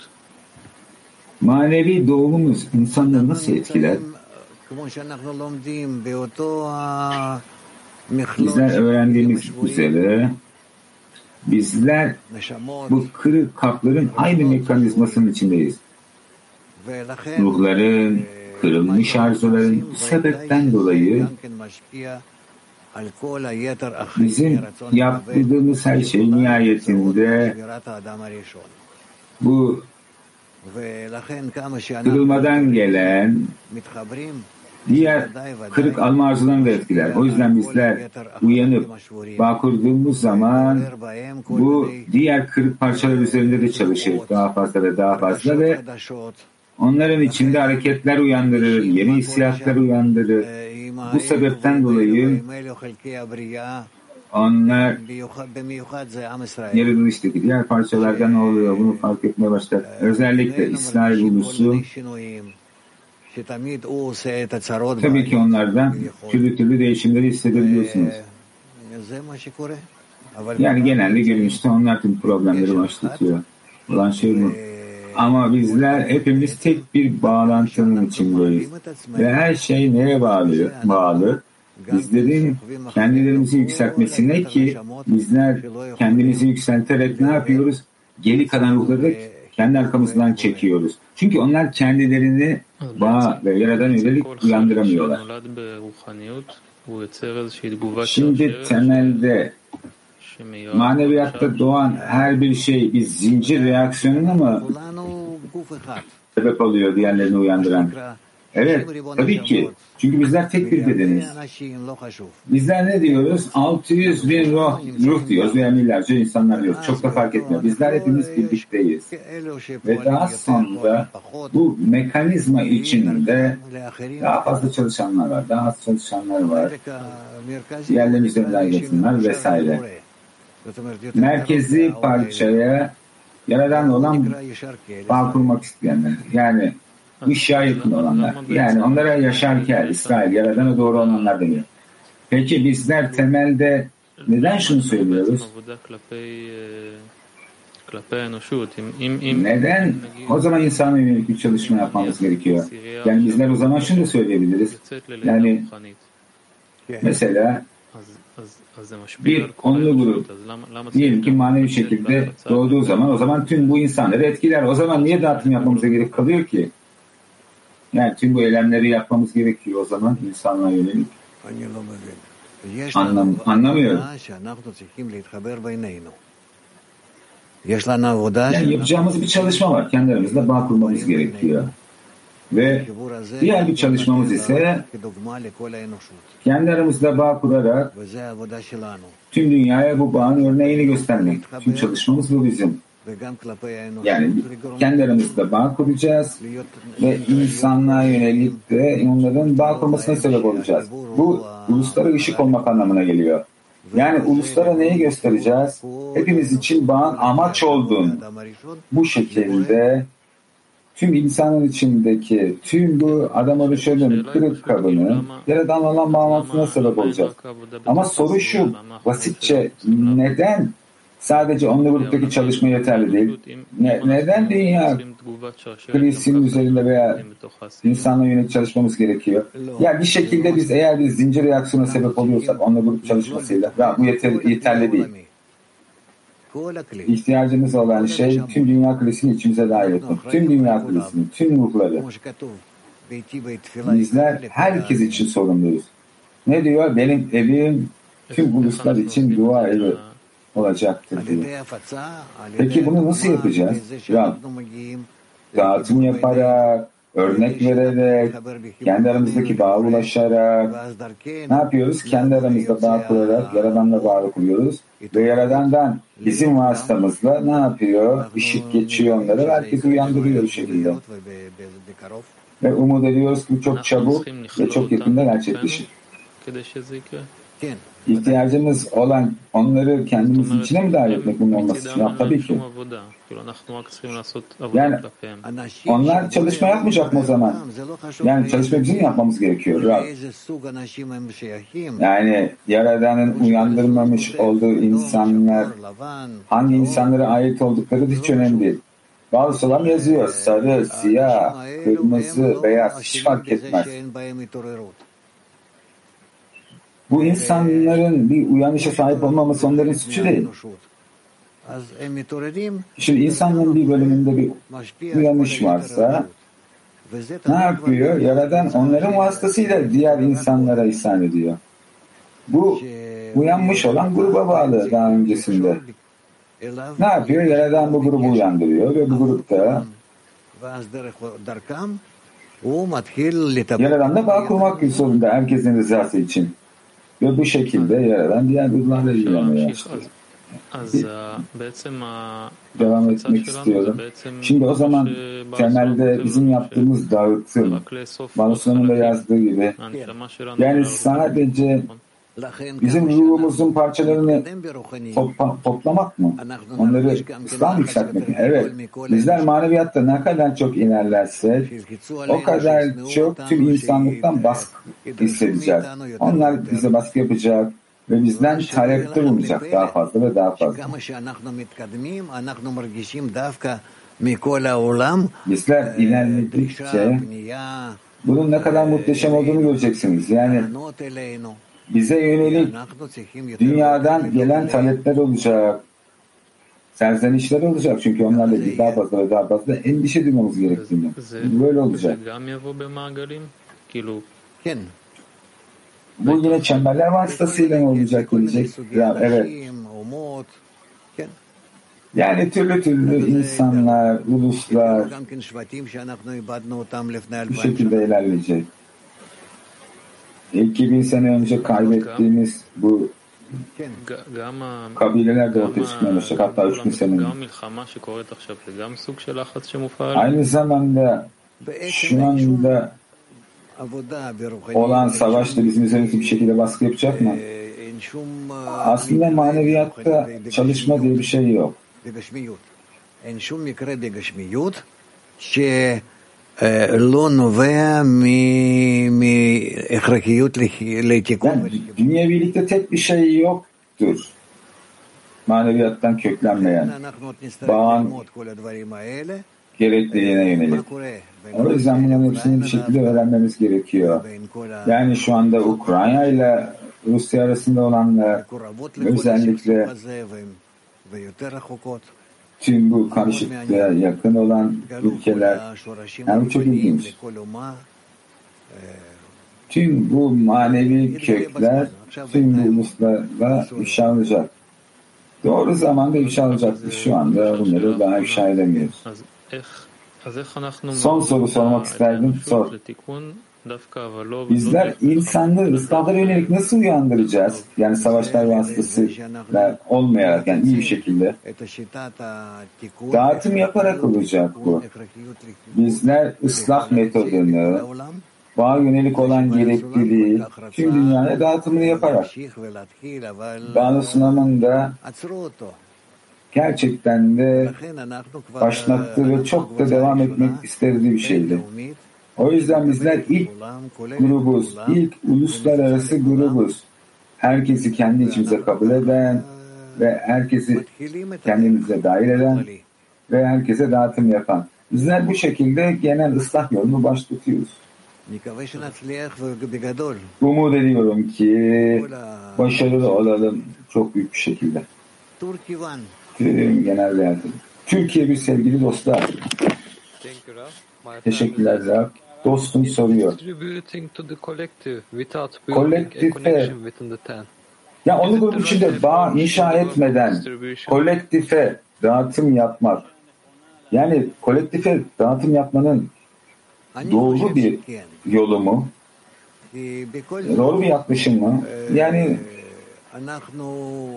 manevi doğumumuz insanları nasıl etkiler? כמו שאנחנו לומדים באותו המכלול Bizler öğrendiğimiz üzere Bizler bu kırık kapların aynı mekanizmasının içindeyiz. Ruhların, kırılmış arzuların sebepten dolayı bizim yaptığımız her şey nihayetinde bu kırılmadan gelen diğer kırık alma arzularını da etkiler. O yüzden bizler uyanıp bağ kurduğumuz zaman bu diğer kırık parçalar üzerinde de çalışır. Daha fazla ve daha fazla ve onların içinde hareketler uyandırır, yeni hissiyatlar uyandırır. Bu sebepten dolayı onlar yaratılıştaki diğer parçalardan oluyor. Bunu fark etmeye başlar. Özellikle İsrail ulusu Tabii ki onlardan türlü türlü değişimleri hissedebiliyorsunuz. Yani genelde görünüşte onlar tüm problemleri başlatıyor. Olan şey bu. Ama bizler hepimiz tek bir bağlantının içindeyiz. Ve her şey neye bağlı? bağlı? Bizlerin kendilerimizi yükseltmesine ki bizler kendimizi yükselterek ne yapıyoruz? Geri kalan ruhları kendi arkamızdan çekiyoruz. Çünkü onlar kendilerini bağ ve yaradan yönelik uyandıramıyorlar. Şimdi temelde maneviyatta doğan her bir şey bir zincir reaksiyonuna mı sebep oluyor diğerlerini uyandıran? Evet, tabii ki. Çünkü bizler tek bir bedeniz. Bizler ne diyoruz? 600 bin ruh, ruh diyoruz yani milyarca insanlar diyoruz. Çok da fark etmiyor. Bizler hepimiz birlikteyiz. Ve daha sonra bu mekanizma içinde daha fazla çalışanlar var, daha az çalışanlar var. Diğerlerini üzerinden geçsinler vesaire. Merkezi parçaya Yaradan olan bağ kurmak isteyenler. Yani bu Şia yakın olanlar. Yani onlara Yaşar Kel, İsrail, Yaradan'a doğru olanlar deniyor. Peki bizler temelde neden şunu söylüyoruz? Neden? O zaman insana yönelik bir çalışma yapmamız gerekiyor. Yani bizler o zaman şunu da söyleyebiliriz. Yani mesela bir onlu grup diyelim ki manevi şekilde doğduğu zaman o zaman tüm bu insanları etkiler. O zaman niye dağıtım yapmamıza gerek kalıyor ki? Yani tüm bu eylemleri yapmamız gerekiyor o zaman insanlara yönelik. Anlam, anlamıyorum. Yani yapacağımız bir çalışma var. Kendi aramızda bağ kurmamız gerekiyor. Ve diğer bir çalışmamız ise kendi aramızda bağ kurarak tüm dünyaya bu bağın örneğini göstermek. Tüm çalışmamız bu bizim. Yani kendi aramızda bağ kuracağız ve insanlığa yönelik de onların bağ kurmasına sebep olacağız. Bu uluslara ışık olmak anlamına geliyor. Yani uluslara neyi göstereceğiz? Hepimiz için bağın amaç olduğunu. Bu şekilde tüm insanın içindeki tüm bu adam oluşlarının kırık kabını yaradan olan bağlantısına sebep olacağız. Ama soru şu, basitçe neden sadece onunla gruptaki çalışma yeterli değil? Ne, neden dünya krizinin üzerinde veya insanla yönelik çalışmamız gerekiyor? Ya bir şekilde biz eğer bir zincir reaksiyona sebep oluyorsak onunla grup çalışmasıyla bu yeter, yeterli değil. İhtiyacımız olan şey tüm dünya krizini içimize dahil etmek. Tüm dünya krizini, tüm ruhları. Bizler herkes için sorumluyuz. Ne diyor? Benim evim tüm uluslar için dua evi olacaktır diyor. Peki bunu nasıl yapacağız? Ya, dağıtım yaparak, örnek vererek, kendi aramızdaki bağa ulaşarak, ne yapıyoruz? Kendi aramızda bağ kurarak, Yaradan'la bağ kuruyoruz. Ve Yaradan'dan bizim vasıtamızla ne yapıyor? Işık geçiyor onlara herkesi uyandırıyor bu şekilde. Ve umut ediyoruz ki çok çabuk ve çok yakında gerçekleşir. İhtiyacımız olan onları kendimizin içine mi dahil etmek bunun olması? Ya, tabii ki. Yani onlar çalışma yapmayacak mı o zaman? Yani çalışma bizim yapmamız gerekiyor. Ya. Yani Yaradan'ın uyandırmamış olduğu insanlar hangi insanlara ait oldukları hiç önemli değil. Bazı solam yazıyor. Sarı, siyah, kırmızı, beyaz hiç fark etmez. Bu insanların bir uyanışa sahip olmaması onların suçu değil. Şimdi insanların bir bölümünde bir uyanış varsa ne yapıyor? Yaradan onların vasıtasıyla diğer insanlara ihsan ediyor. Bu uyanmış olan gruba bağlı daha öncesinde. Ne yapıyor? Yaradan bu grubu uyandırıyor ve bu grupta Yaradan da bağ kurmak zorunda herkesin rızası için. Ve bu şekilde yaradan diğer gruplarla ilgilenmeye başlıyor. Devam etmek istiyorum. Şimdi o zaman temelde bizim yaptığımız dağıtım, Banusun'un da yazdığı gibi, yani sadece bizim ruhumuzun parçalarını topla, toplamak mı? Onları İslam yükseltmek mi? Evet. Bizler maneviyatta ne kadar çok ilerlersek o kadar çok tüm insanlıktan baskı hissedeceğiz. Onlar bize baskı yapacak ve bizden talepte bulunacak daha fazla ve daha fazla. Bizler ilerledikçe bunun ne kadar muhteşem olduğunu göreceksiniz. Yani bize yönelik dünyadan gelen talepler olacak. Serzenişler olacak çünkü onlarla biz daha fazla ve daha fazla endişe duymamız gerektiğini. Böyle olacak. Bu yine çemberler vasıtasıyla mı olacak gelecek? Ya, evet. Yani türlü türlü insanlar, uluslar bu şekilde ilerleyecek. 2000 sene önce kaybettiğimiz bu kabileler de ortaya başlayacak. Hatta 3000 sene. Aynı zamanda şu anda olan savaş da bizim üzerimize bir şekilde baskı yapacak mı? Aslında maneviyatta çalışma diye bir şey yok. לא nuvea mi mi ehrakiyut letikum. Dünyevilikte tek yoktur. Maneviyattan köklenmeyen, bağın gerekliliğine yönelik. O yüzden bunların hepsini bir şekilde öğrenmemiz gerekiyor. Yani şu anda Ukrayna ile Rusya arasında olanlar özellikle tüm bu karışıklığa yakın olan ülkeler yani çok ilginç. Tüm bu manevi kökler tüm bu uluslarla ifşa olacak. Doğru zamanda ifşa olacaktır. Şu anda bunları daha ifşa edemiyoruz. Son soru sormak isterdim. Sor. Bizler insanlığı ıslahlara yönelik nasıl uyandıracağız? Yani savaşlar vasıtasıyla olmayarak yani iyi bir şekilde. Dağıtım yaparak olacak bu. Bizler ıslah metodunu, bağa yönelik olan gerekliliği tüm dünyaya dağıtımını yaparak Bağlı sunamında gerçekten de başlattığı ve çok da devam etmek istediği bir şeydi. O yüzden bizler ilk grubuz, ilk uluslararası grubuz. Herkesi kendi içimize kabul eden ve herkesi kendimize dahil eden ve herkese dağıtım yapan. Bizler bu şekilde genel ıslah yolunu başlatıyoruz. Umut ediyorum ki başarılı olalım çok büyük bir şekilde. Genel yardım. Türkiye bir sevgili dostlar. Teşekkürler Zahab. Dostum soruyor. Kolektife ya onu bunun içinde bağ inşa etmeden kolektife dağıtım yapmak yani kolektife dağıtım yapmanın doğru bir yolu mu? Doğru bir yaklaşım mı? Yani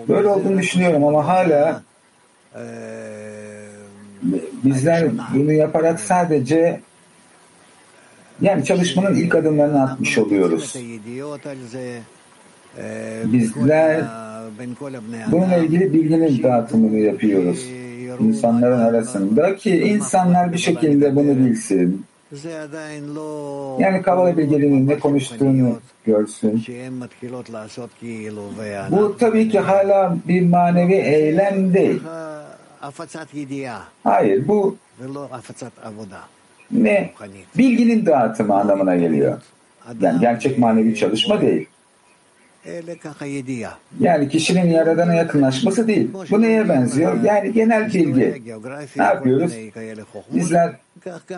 böyle olduğunu düşünüyorum ama hala bizler bunu yaparak sadece yani çalışmanın ilk adımlarını atmış oluyoruz. Bizler bununla ilgili bilginin dağıtımını yapıyoruz. İnsanların arasında ki insanlar bir şekilde bunu bilsin. Yani Kabala bilgelinin ne konuştuğunu görsün. Bu tabii ki hala bir manevi eylem değil. Hayır bu ne? Bilginin dağıtımı anlamına geliyor. Yani gerçek manevi çalışma değil. Yani kişinin yaradana yakınlaşması değil. Bu neye benziyor? Yani genel bilgi. Ne yapıyoruz? Bizler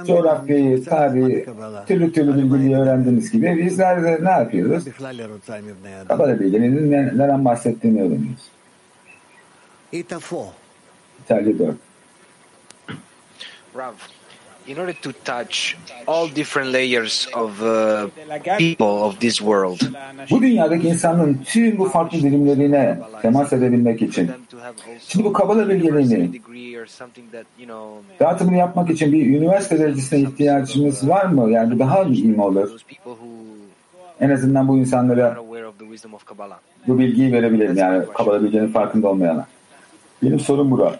coğrafyayı, tarihi, türlü türlü bilgiyi öğrendiğimiz gibi bizler de ne yapıyoruz? Kabala bilginin neden bahsettiğini öğreniyoruz. İtalya 4. Rav, in order to touch all different layers of uh, people of this world, Bu dünyadaki insanın tüm bu farklı dilimlerine temas edebilmek için. Şimdi bu Kabala bilgeliğini dağıtımını yapmak için bir üniversite derecesine ihtiyacımız var mı? Yani bu daha mi olur? En azından bu insanlara bu bilgiyi verebilirim. Yani Kabala bilginin farkında olmayana. Benim sorum bura.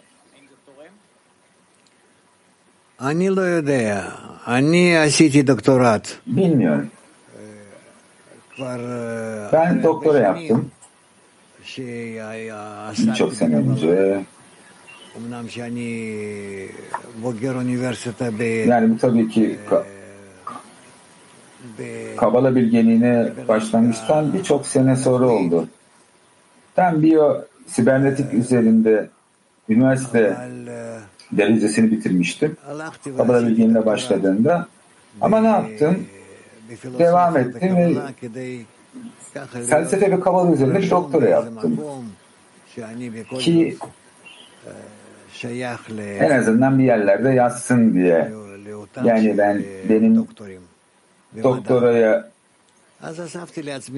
Bilmiyorum. Ben doktora yaptım. Birçok sene önce. Yani bu tabii ki Kabala bilgeliğine başlangıçtan birçok sene sonra oldu. Ben biyo sibernetik üzerinde üniversite derecesini bitirmiştim. Kabala bilgiliğine başladığında. Ama ne yaptım? Devam ettim ve felsefe ve kabala üzerinde bir doktora yaptım. Ki en azından bir yerlerde yazsın diye. Yani ben benim doktoraya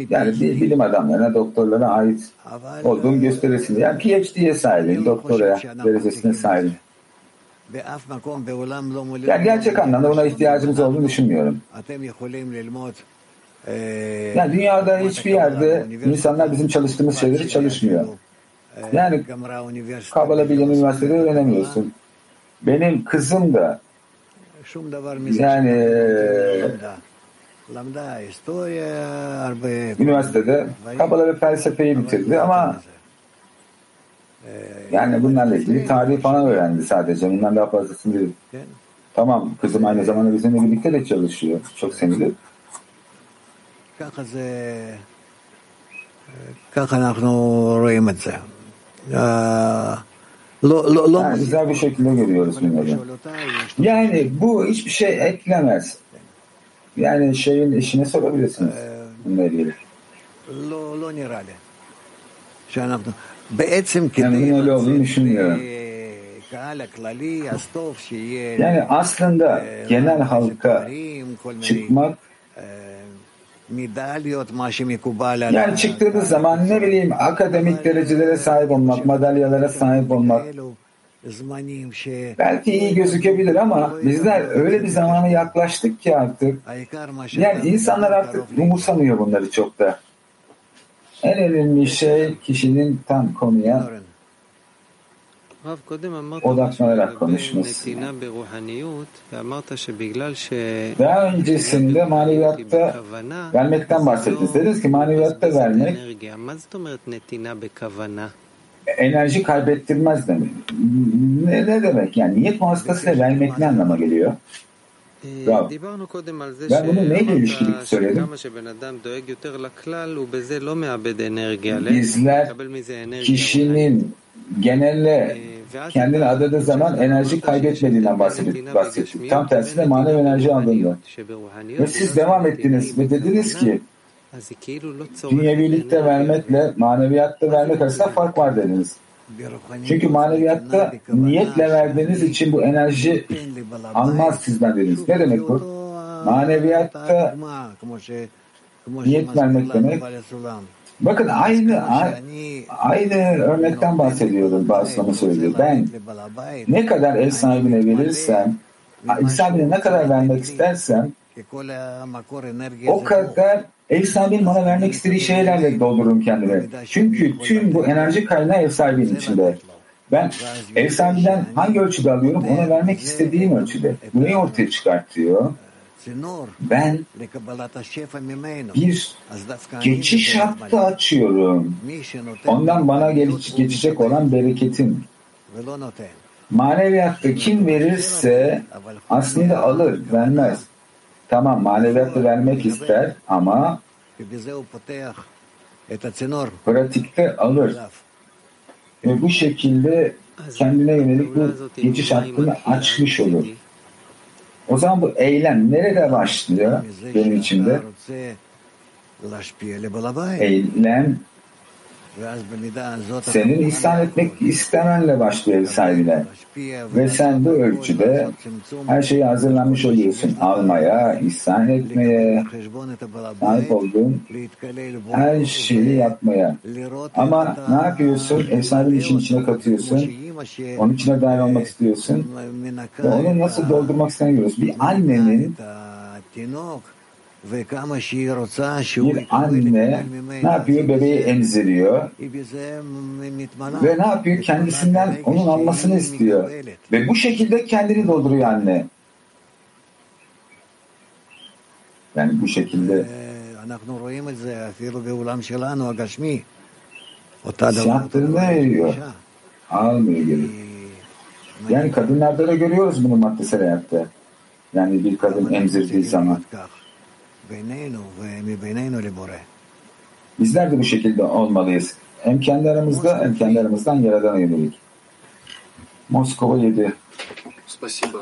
yani bilim adamlarına, doktorlara ait olduğum gösterilsin. Yani PhD'ye sahibim, doktoraya derecesine sahibim. Yani gerçek anlamda buna ihtiyacımız olduğunu düşünmüyorum. Yani dünyada hiçbir yerde insanlar bizim çalıştığımız şeyleri çalışmıyor. Yani Kabala Bilim Üniversitesi'de öğrenemiyorsun. Benim kızım da yani üniversitede Kabala ve felsefeyi bitirdi ama yani bunlarla ilgili tarihi falan öğrendi sadece. Bundan daha fazlasını değil. Tamam kızım aynı zamanda bizimle birlikte de çalışıyor. Çok sevindim. De... Yani güzel bir şekilde görüyoruz bunları. Yani bu hiçbir şey eklemez. Yani şeyin işine sorabilirsiniz. Bununla ilgili. Yani öyle olduğunu düşünmüyorum. Yani aslında genel halka çıkmak Yani çıktığınız zaman ne bileyim akademik derecelere sahip olmak, madalyalara sahip olmak belki iyi gözükebilir ama bizler öyle bir zamana yaklaştık ki artık yani insanlar artık umursamıyor bunları çok da. En önemli şey kişinin tam konuya odaklanarak konuşması. Daha öncesinde maneviyatta vermekten bahsettiniz. Dediniz ki maneviyatta vermek enerji kaybettirmez demek. Ne, ne demek yani? Niyet vasıtasıyla vermek ne anlama geliyor? Bravo. Ben bunu neyle ilişkili söyledim? Bizler kişinin genelle kendini adadığı zaman enerji kaybetmediğinden bahsettik. bahsettik. Tam tersine manevi enerji aldığında. Ve siz devam ettiniz ve dediniz ki dünyevilikte vermekle maneviyatta vermek arasında fark var dediniz. Çünkü maneviyatta niyetle verdiğiniz için bu enerji almaz sizden dediniz. Ne demek bu? Maneviyatta niyet vermek demek Bakın aynı aynı örnekten bahsediyorum Bağıslama söylüyor. Ben ne kadar ev sahibine verirsem, ev sahibine ne kadar vermek istersem o kadar ev sahibinin bana vermek istediği şeylerle doldururum kendimi. Çünkü tüm bu enerji kaynağı ev sahibinin içinde. Ben ev sahibinden hangi ölçüde alıyorum? Ona vermek istediğim ölçüde. Bu neyi ortaya çıkartıyor? Ben bir geçiş hattı açıyorum. Ondan bana geçecek olan bereketin. Maneviyatta kim verirse aslında alır, vermez. Tamam maneviyatta vermek ister ama pratikte alır. Ve bu şekilde kendine yönelik bu geçiş hattını açmış olur. O zaman bu eylem nerede başlıyor benim içimde? Eylem senin ihsan etmek istemenle başlıyor sahibine. Ve sen bu ölçüde her şeyi hazırlanmış oluyorsun. Almaya, ihsan etmeye, sahip olduğun her şeyi yapmaya. Ama ne yapıyorsun? Ev sahibinin için içine katıyorsun. Onun içine dahil olmak istiyorsun. Ve onu nasıl doldurmak istemiyoruz. Bir annenin bir anne ne yapıyor? Bebeği emziriyor. Ve ne yapıyor? Kendisinden onun almasını istiyor. Ve bu şekilde kendini dolduruyor anne. Yani bu şekilde yaptığını veriyor. Almıyor geri. Yani kadınlarda da görüyoruz bunu maddesel hayatta. Yani bir kadın emzirdiği zaman. Bizler de bu şekilde olmalıyız. Hem kendi aramızda hem kendi aramızdan Yaradan'a yönelik. Moskova 7. Спасибо.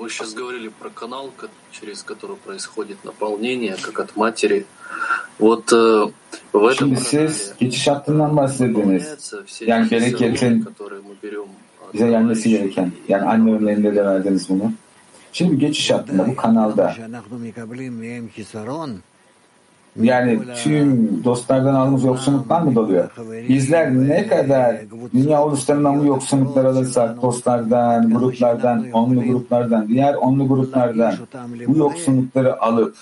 Вы сейчас говорили про канал, через который происходит наполнение, как от матери. Вот в этом Şimdi siz geçiş hattından bahsettiniz. Yani bereketin bize gelmesi gereken. Yani anne örneğinde de verdiniz bunu. Şimdi geçiş hattında bu kanalda yani tüm dostlardan aldığımız yoksunluktan mı doluyor? Bizler ne kadar dünya uluslarından bu yoksunluklar alırsak dostlardan, gruplardan, onlu gruplardan, diğer onlu gruplardan bu yoksunlukları alıp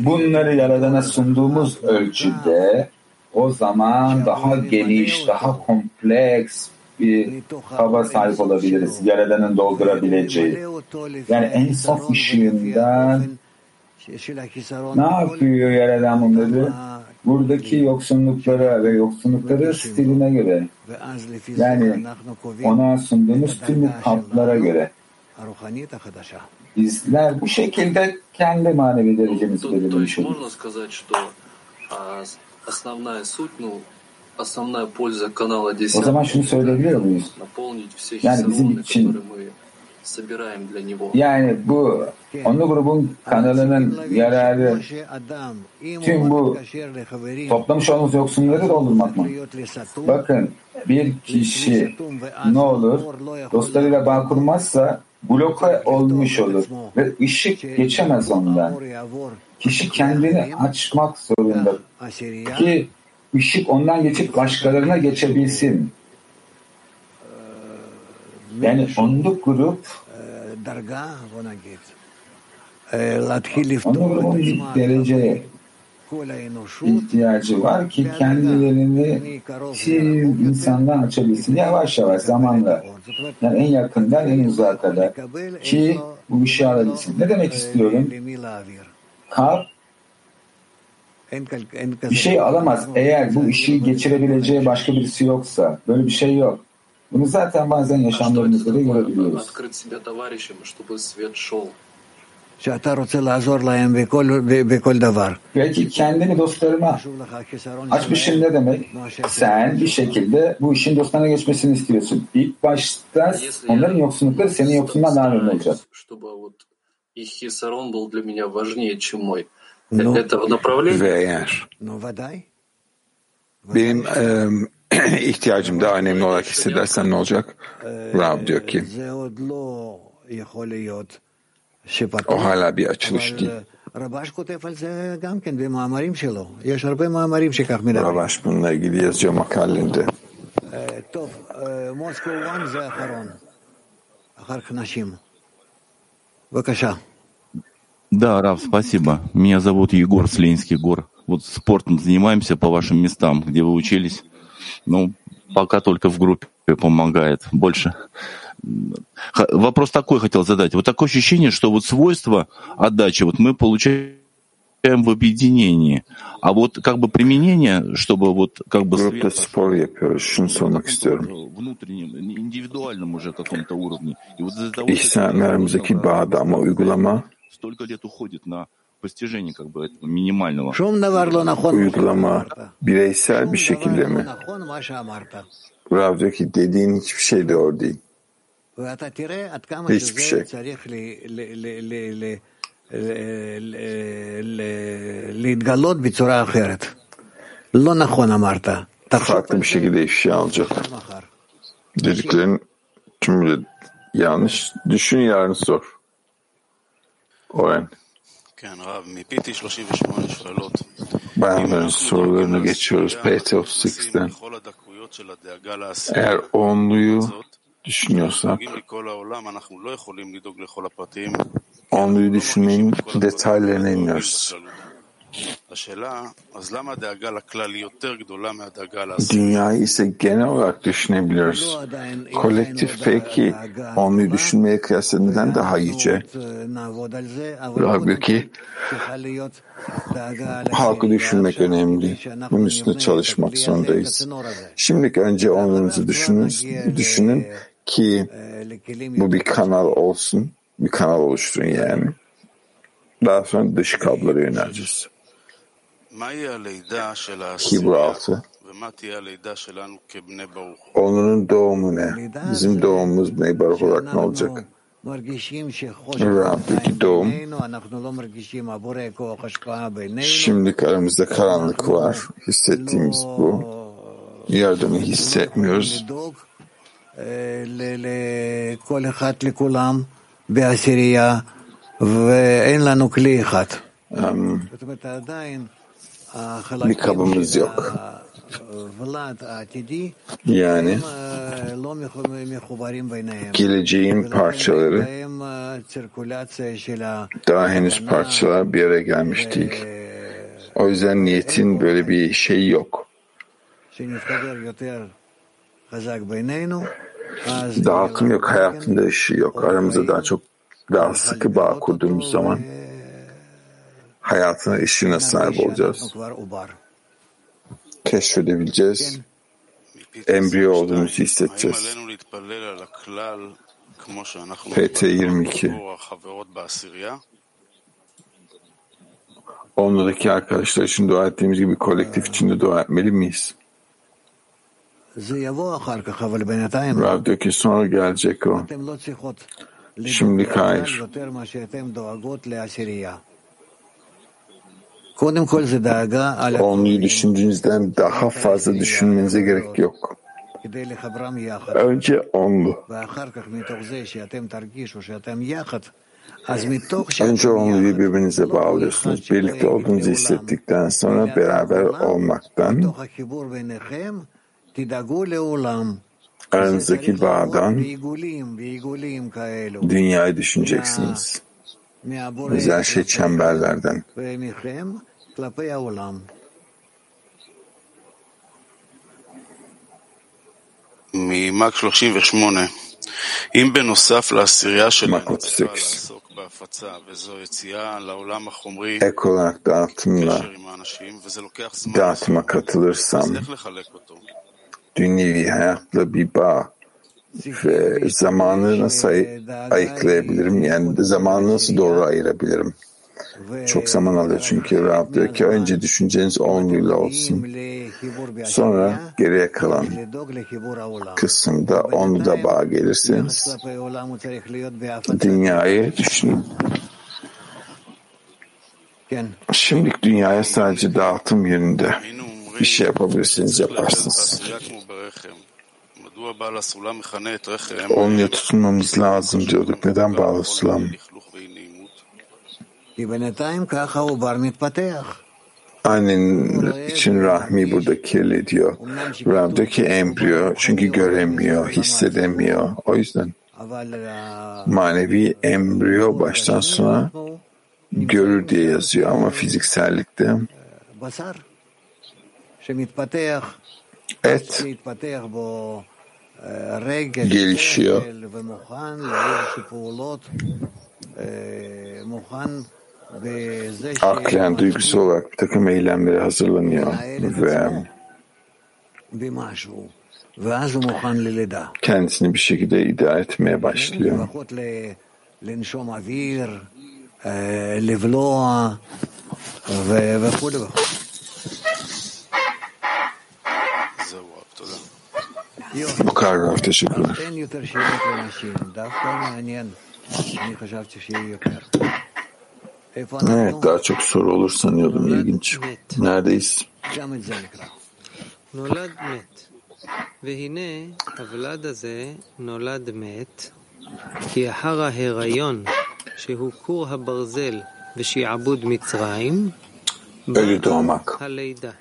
bunları Yaradan'a sunduğumuz ölçüde o zaman daha geniş, daha kompleks bir hava sahip olabiliriz. Yaradan'ın doldurabileceği. Yani en son ışığından ne yapıyor Yaradan bunları? Buradaki yoksunluklara ve yoksunlukları stiline göre yani ona sunduğumuz tüm kaplara göre bizler bu şekilde kendi manevi derecemizi belirlemiş oluruz. O zaman şunu söyleyebiliyor muyuz? Yani bizim için yani bu onlu grubun kanalının yararı tüm bu toplamış olduğumuz yoksunları doldurmak mı? Bakın bir kişi ne olur dostlarıyla bağ kurmazsa bloke olmuş olur ve ışık geçemez ondan. kişi kendini açmak zorunda ki ışık ondan geçip başkalarına geçebilsin. Yani onluk grup onluk grubun bir dereceye ihtiyacı var ki kendilerini tüm insandan açabilsin. Yavaş yavaş zamanla. Yani en yakından en uzağa kadar ki bu işi alabilsin. Ne demek istiyorum? Kalp bir şey alamaz eğer bu işi geçirebileceği başka birisi yoksa. Böyle bir şey yok. Bunu zaten bazen yaşamlarımızda da görebiliyoruz. Belki kendini dostlarıma açmışım ne demek? Sen bir şekilde bu işin dostlarına geçmesini istiyorsun. İlk başta onların yoksunlukları senin yoksunluğundan daha önemli olacak. Ve eğer benim e, ihtiyacım daha önemli olarak hissedersen ne olacak? Rav diyor ki o hala bir açılış değil. Ravaş bununla ilgili yazıyor makalinde. Да, Раф, спасибо. Меня зовут Егор Слинский. Егор, вот спортом занимаемся по вашим местам, где вы учились. Ну, пока только в группе помогает. Больше. Вопрос такой хотел задать. Вот такое ощущение, что вот свойства отдачи вот мы получаем в объединении. А вот как бы применение, чтобы вот как бы sormak istiyorum. внутреннем, индивидуальном уже каком-то уровне. И вот из-за того, что İhsan aramızdaki bağda ama uygulama столько лет уходит на постижение как бы этого минимального. uygulama bireysel bir şekilde mi? Rav diyor ki dediğin hiçbir şey doğru değil. Hiçbir şey. Farklı bir şekilde ifşa alacak. Dediklerin tümü de yanlış. Düşün yarın sor. Oren. Bayanların sorularını geçiyoruz PT38'den. Eğer onluyu düşünüyorsak, onluyu düşünmenin detaylarına iniyoruz. Dünyayı ise genel olarak düşünebiliyoruz. Kolektif peki onluyu düşünmeye kıyasla neden daha yüce? Halbuki halkı düşünmek önemli. Bunun üstüne çalışmak zorundayız. Şimdilik önce onluğunuzu düşünün, düşünün ki bu bir kanal olsun. Bir kanal oluşturun yani. Daha sonra dış kablolara yöneleceğiz. 6 Onun doğumu ne? Bizim doğumumuz Bnei Baruch olarak ne olacak? Rab'daki doğum Şimdilik aramızda karanlık var. Hissettiğimiz bu. Yardımı hissetmiyoruz. Um, bir kabımız yok. Yani geleceğin parçaları daha henüz parçalar bir araya gelmiş değil. O yüzden niyetin böyle bir şeyi yok. Dağıtım yok, hayatında ışığı yok. Aramızda daha çok daha sıkı bağ kurduğumuz zaman hayatına ışığına sahip olacağız. Keşfedebileceğiz. Embriyo olduğumuzu hissedeceğiz. PT 22 Ondaki arkadaşlar için dua ettiğimiz gibi kolektif içinde dua etmeli miyiz? Rav diyor ki sonra gelecek o. Şimdilik hayır. Onluyu düşündüğünüzden daha fazla düşünmenize gerek yok. Önce onlu. Önce onluyu birbirinize bağlıyorsunuz. Birlikte olduğunuzu hissettikten sonra beraber olmaktan, aranızdaki bağdan dünyayı düşüneceksiniz. זה השיט שם בעל ארדן. ממאג 38, אם בנוסף לעשירייה של צריכה לעסוק בהפצה, וזו יציאה לעולם החומרי, קשר עם האנשים, וזה לוקח זמן, אז איך לחלק אותו? Ve zamanı nasıl ay- ayıklayabilirim? Yani zamanı nasıl doğru ayırabilirim? Çok zaman alıyor çünkü Rab diyor ki önce düşünceniz onluyla olsun. Sonra geriye kalan kısımda onu da bağ gelirseniz dünyayı düşünün. Şimdilik dünyaya sadece dağıtım yönünde bir şey yapabilirsiniz yaparsınız. Onunla tutunmamız lazım diyorduk. Neden bağlı sulam? Annenin için rahmi burada kirli diyor. Rab diyor ki embriyo çünkü göremiyor, hissedemiyor. O yüzden manevi embriyo baştan sona görür diye yazıyor ama fiziksellikte. Et gelişiyor. Aklen duygusal olarak bir takım eylemlere hazırlanıyor ve kendisini bir şekilde idare etmeye başlıyor. יותר. איפה אנחנו? Evet, daha çok soru olur sanıyordum. İlginç. Neredeyiz? גם את זה נקרא. נולד מת. והנה הוולד הזה נולד מת, כי אחר ההיריון, שהוא כור הברזל ושעבוד מצרים, Ölü doğmak. הלידה.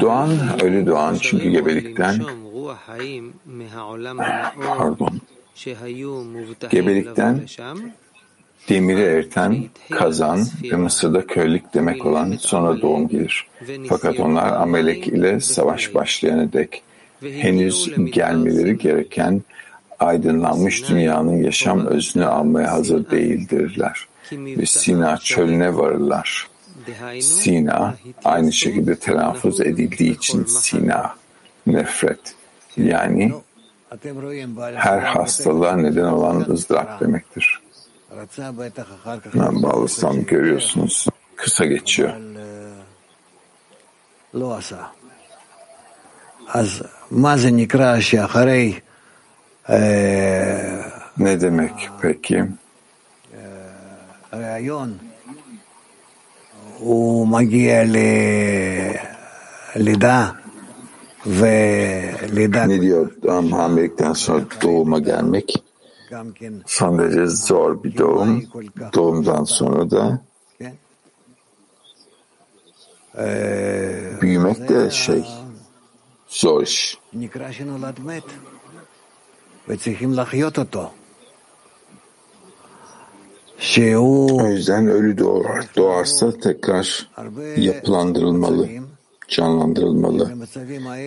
Doğan, ölü doğan çünkü gebelikten pardon gebelikten demiri eriten, kazan ve Mısır'da köylük demek olan sonra doğum gelir. Fakat onlar Amelek ile savaş başlayana dek henüz gelmeleri gereken aydınlanmış dünyanın yaşam özünü almaya hazır değildirler ve Sina çölüne varırlar. Sina aynı şekilde telaffuz edildiği için Sina nefret yani her hastalığa neden olan ızdırap demektir. Ben bağlısam görüyorsunuz kısa geçiyor. Ne demek peki? הוא מגיע ללידה, ולידה... Mediot am Hamikdash hat Dom Agamik. Schon das ist zur Orbitum, Dom dann sonra da. Büyümek de şey, zor iş. O yüzden ölü doğar, doğarsa tekrar yapılandırılmalı, canlandırılmalı.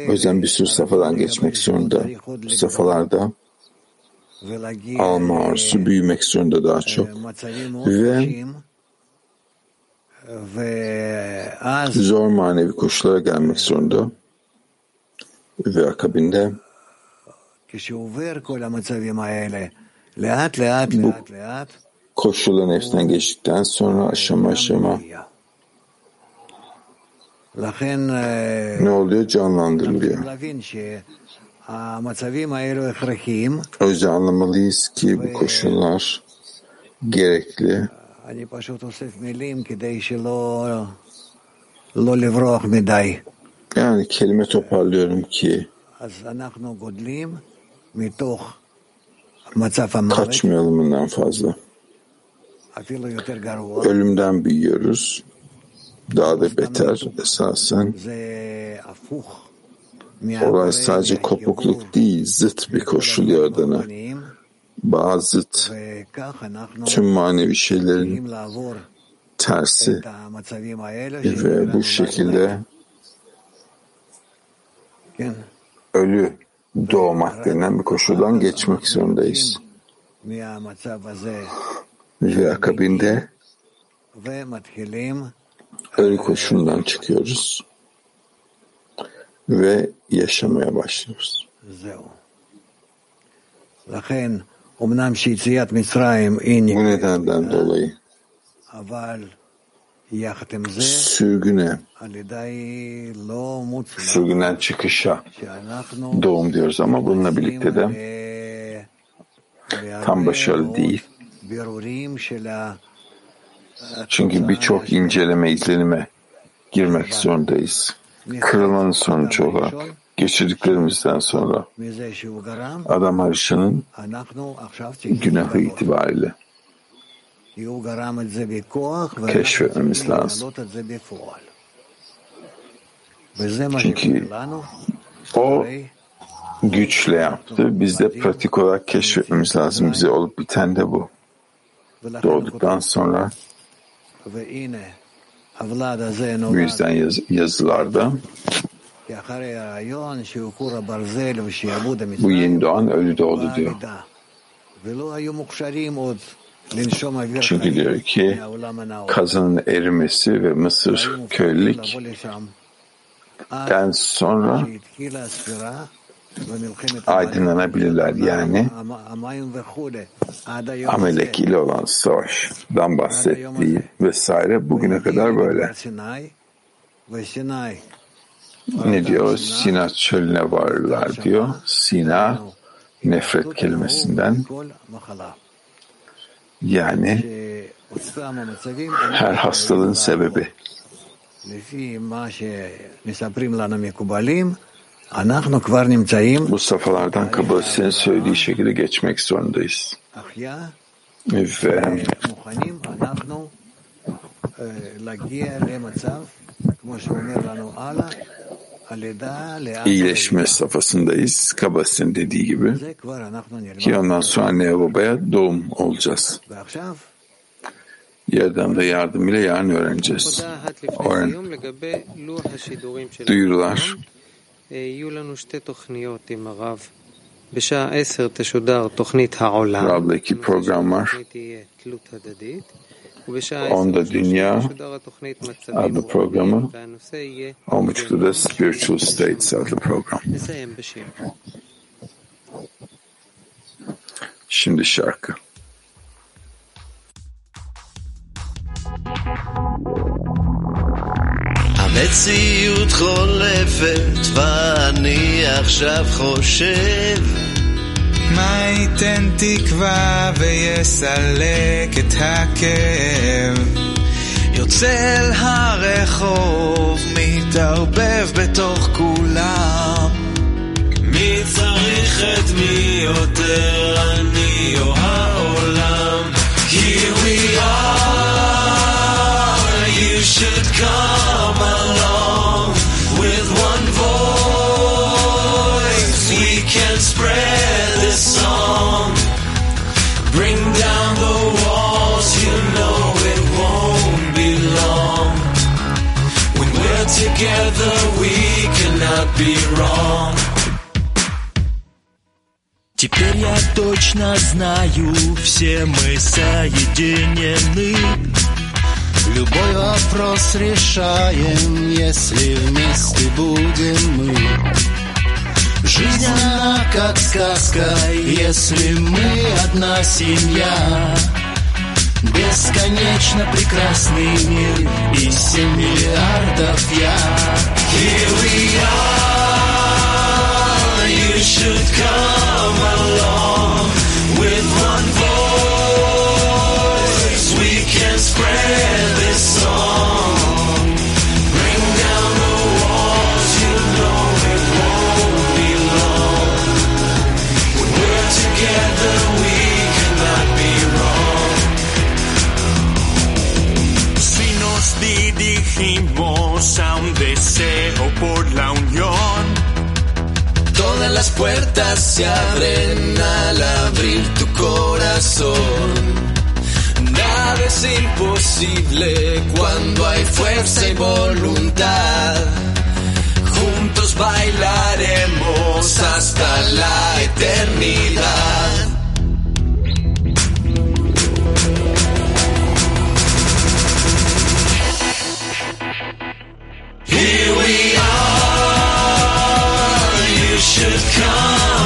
O yüzden bir sürü safhadan geçmek zorunda. Bu safhalarda alma arzusu büyümek zorunda daha çok. Ve zor manevi koşullara gelmek zorunda ve akabinde bu koşulların hepsinden geçtikten sonra aşama aşama ne oluyor? Canlandırılıyor. O yüzden anlamalıyız ki bu koşullar gerekli. Yani kelime toparlıyorum ki kaçmayalım bundan fazla ölümden büyüyoruz. Daha da beter esasen. Olay sadece kopukluk değil, zıt bir koşul yaradana. Bazı zıt, tüm manevi şeylerin tersi ve bu şekilde ölü doğmak denen bir koşuldan geçmek zorundayız. Ve akabinde ölü koşulundan çıkıyoruz ve yaşamaya başlıyoruz. Bu nedenden dolayı sürgüne, sürgünden çıkışa doğum diyoruz ama bununla birlikte de tam başarılı değil. Çünkü birçok inceleme, izlenime girmek zorundayız. Kırılmanın sonucu olarak geçirdiklerimizden sonra Adam Harisha'nın günahı itibariyle keşfetmemiz lazım. Çünkü o güçle yaptı. Biz de pratik olarak keşfetmemiz lazım. Bize olup biten de bu. Doğduktan sonra bu yüzden yaz, yazılarda bu yeni doğan ölü doğdu diyor. Çünkü diyor ki kazanın erimesi ve Mısır köylülükten sonra aydınlanabilirler. Yani Amelek ile olan savaştan bahsettiği vesaire bugüne kadar böyle. Ne diyor? Sina çölüne varırlar diyor. Sina nefret kelimesinden yani her hastalığın sebebi. Bu safhalardan Kabbalistlerin söylediği şekilde geçmek zorundayız. Ve iyileşme safhasındayız. Kabbalistlerin dediği gibi. Ki ondan sonra anne babaya doğum olacağız. Yerden de yardım ile yarın öğreneceğiz. Öğren. Duyurular. יהיו לנו שתי תוכניות עם הרב. בשעה עשר תשודר תוכנית העולם. Radleki programlar onda dünya adlı programı 10.30'da da Spiritual States adlı program. Şimdi şarkı. Thank you. המציאות חולפת ואני עכשיו חושב. מה ייתן תקווה ויסלק את הכאב? יוצא אל הרחוב מתערבב בתוך כולם. מי צריך את מי יותר? אני או העולם. Here we are You should come be wrong Теперь я точно знаю, все мы соединены. Любой вопрос решаем, если вместе будем мы. Жизнь она как сказка, если мы одна семья. Бесконечно прекрасный мир и семь миллиардов я. Here we are, you should come along dirigimos a un deseo por la unión. Todas las puertas se abren al abrir tu corazón. Nada es imposible cuando hay fuerza y voluntad. Juntos bailaremos hasta la eternidad. come.